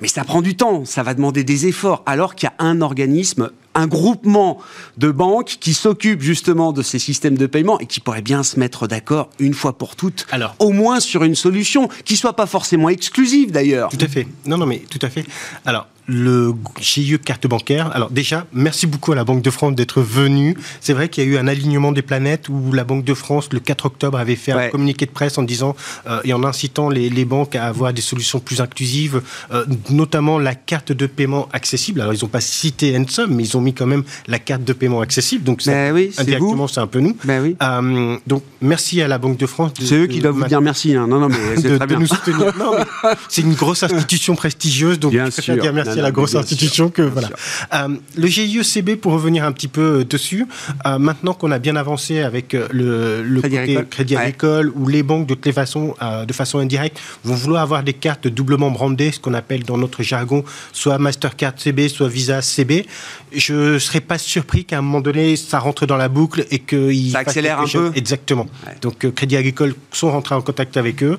Speaker 1: mais ça du temps, ça va demander des efforts alors qu'il y a un organisme un groupement de banques qui s'occupe justement de ces systèmes de paiement et qui pourrait bien se mettre d'accord une fois pour toutes, Alors, au moins sur une solution qui soit pas forcément exclusive d'ailleurs.
Speaker 5: Tout à fait. Non, non, mais tout à fait. Alors, le GIE carte bancaire. Alors déjà, merci beaucoup à la Banque de France d'être venue. C'est vrai qu'il y a eu un alignement des planètes où la Banque de France, le 4 octobre, avait fait un communiqué de presse en disant euh, et en incitant les, banques à avoir des solutions plus inclusives, euh, notamment la carte de paiement accessible. Alors ils n'ont pas cité Ensom, mais ils ont mis quand même la carte de paiement accessible. Donc
Speaker 1: ben oui,
Speaker 5: indirectement, c'est un peu nous.
Speaker 1: Ben oui.
Speaker 5: Euh, donc merci à la Banque de France.
Speaker 1: C'est eux qui doivent vous dire merci. Hein. Non, non, mais c'est très bien.
Speaker 5: nous soutenir. <laughs> c'est une grosse institution prestigieuse, donc
Speaker 1: bien je sûr.
Speaker 5: dire merci à la grosse institution que voilà. Euh, le GIECB, pour revenir un petit peu euh, dessus, euh, maintenant qu'on a bien avancé avec le, le Crédit côté Agricole. Crédit Agricole, où les banques de toutes les façons, de façon indirecte, vont vouloir avoir des cartes doublement brandées, ce qu'on appelle dans notre jargon soit Mastercard CB, soit Visa CB. Je ne serais pas surpris qu'à un moment donné, ça rentre dans la boucle et qu'ils
Speaker 1: ça accélère un peu.
Speaker 5: Exactement. Donc Crédit Agricole sont rentrés en contact avec eux.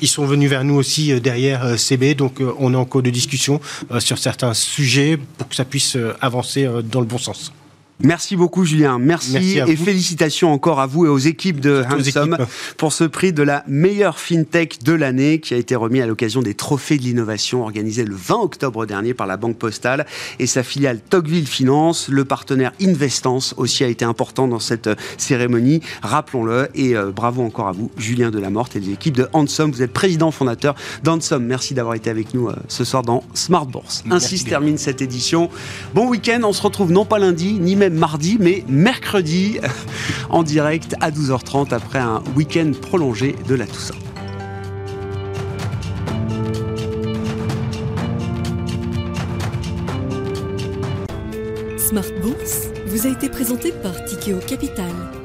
Speaker 5: ils sont venus vers nous aussi derrière CB, donc on est en cours de discussion sur certains sujets pour que ça puisse euh, avancer euh, dans le bon sens.
Speaker 1: Merci beaucoup Julien, merci, et félicitations encore à vous et aux équipes de Handsome pour ce prix de la meilleure fintech de l'année qui a été remis à l'occasion des trophées de l'innovation organisés le 20 octobre dernier par la Banque Postale et sa filiale Tocqueville Finance. Le partenaire Investance aussi a été important dans cette cérémonie, rappelons-le, et euh, bravo encore à vous Julien Delamorte et les équipes de Handsome. Vous êtes président fondateur d'Handsome. Merci d'avoir été avec nous euh, ce soir dans Smart Bourse. Ainsi se termine cette édition. Bon week-end, on se retrouve non pas lundi, ni mardi, mais mercredi <laughs> en direct à 12h30 après un week-end prolongé de la Toussaint.
Speaker 6: Smart Bourse vous a été présenté par Tikeo Capital.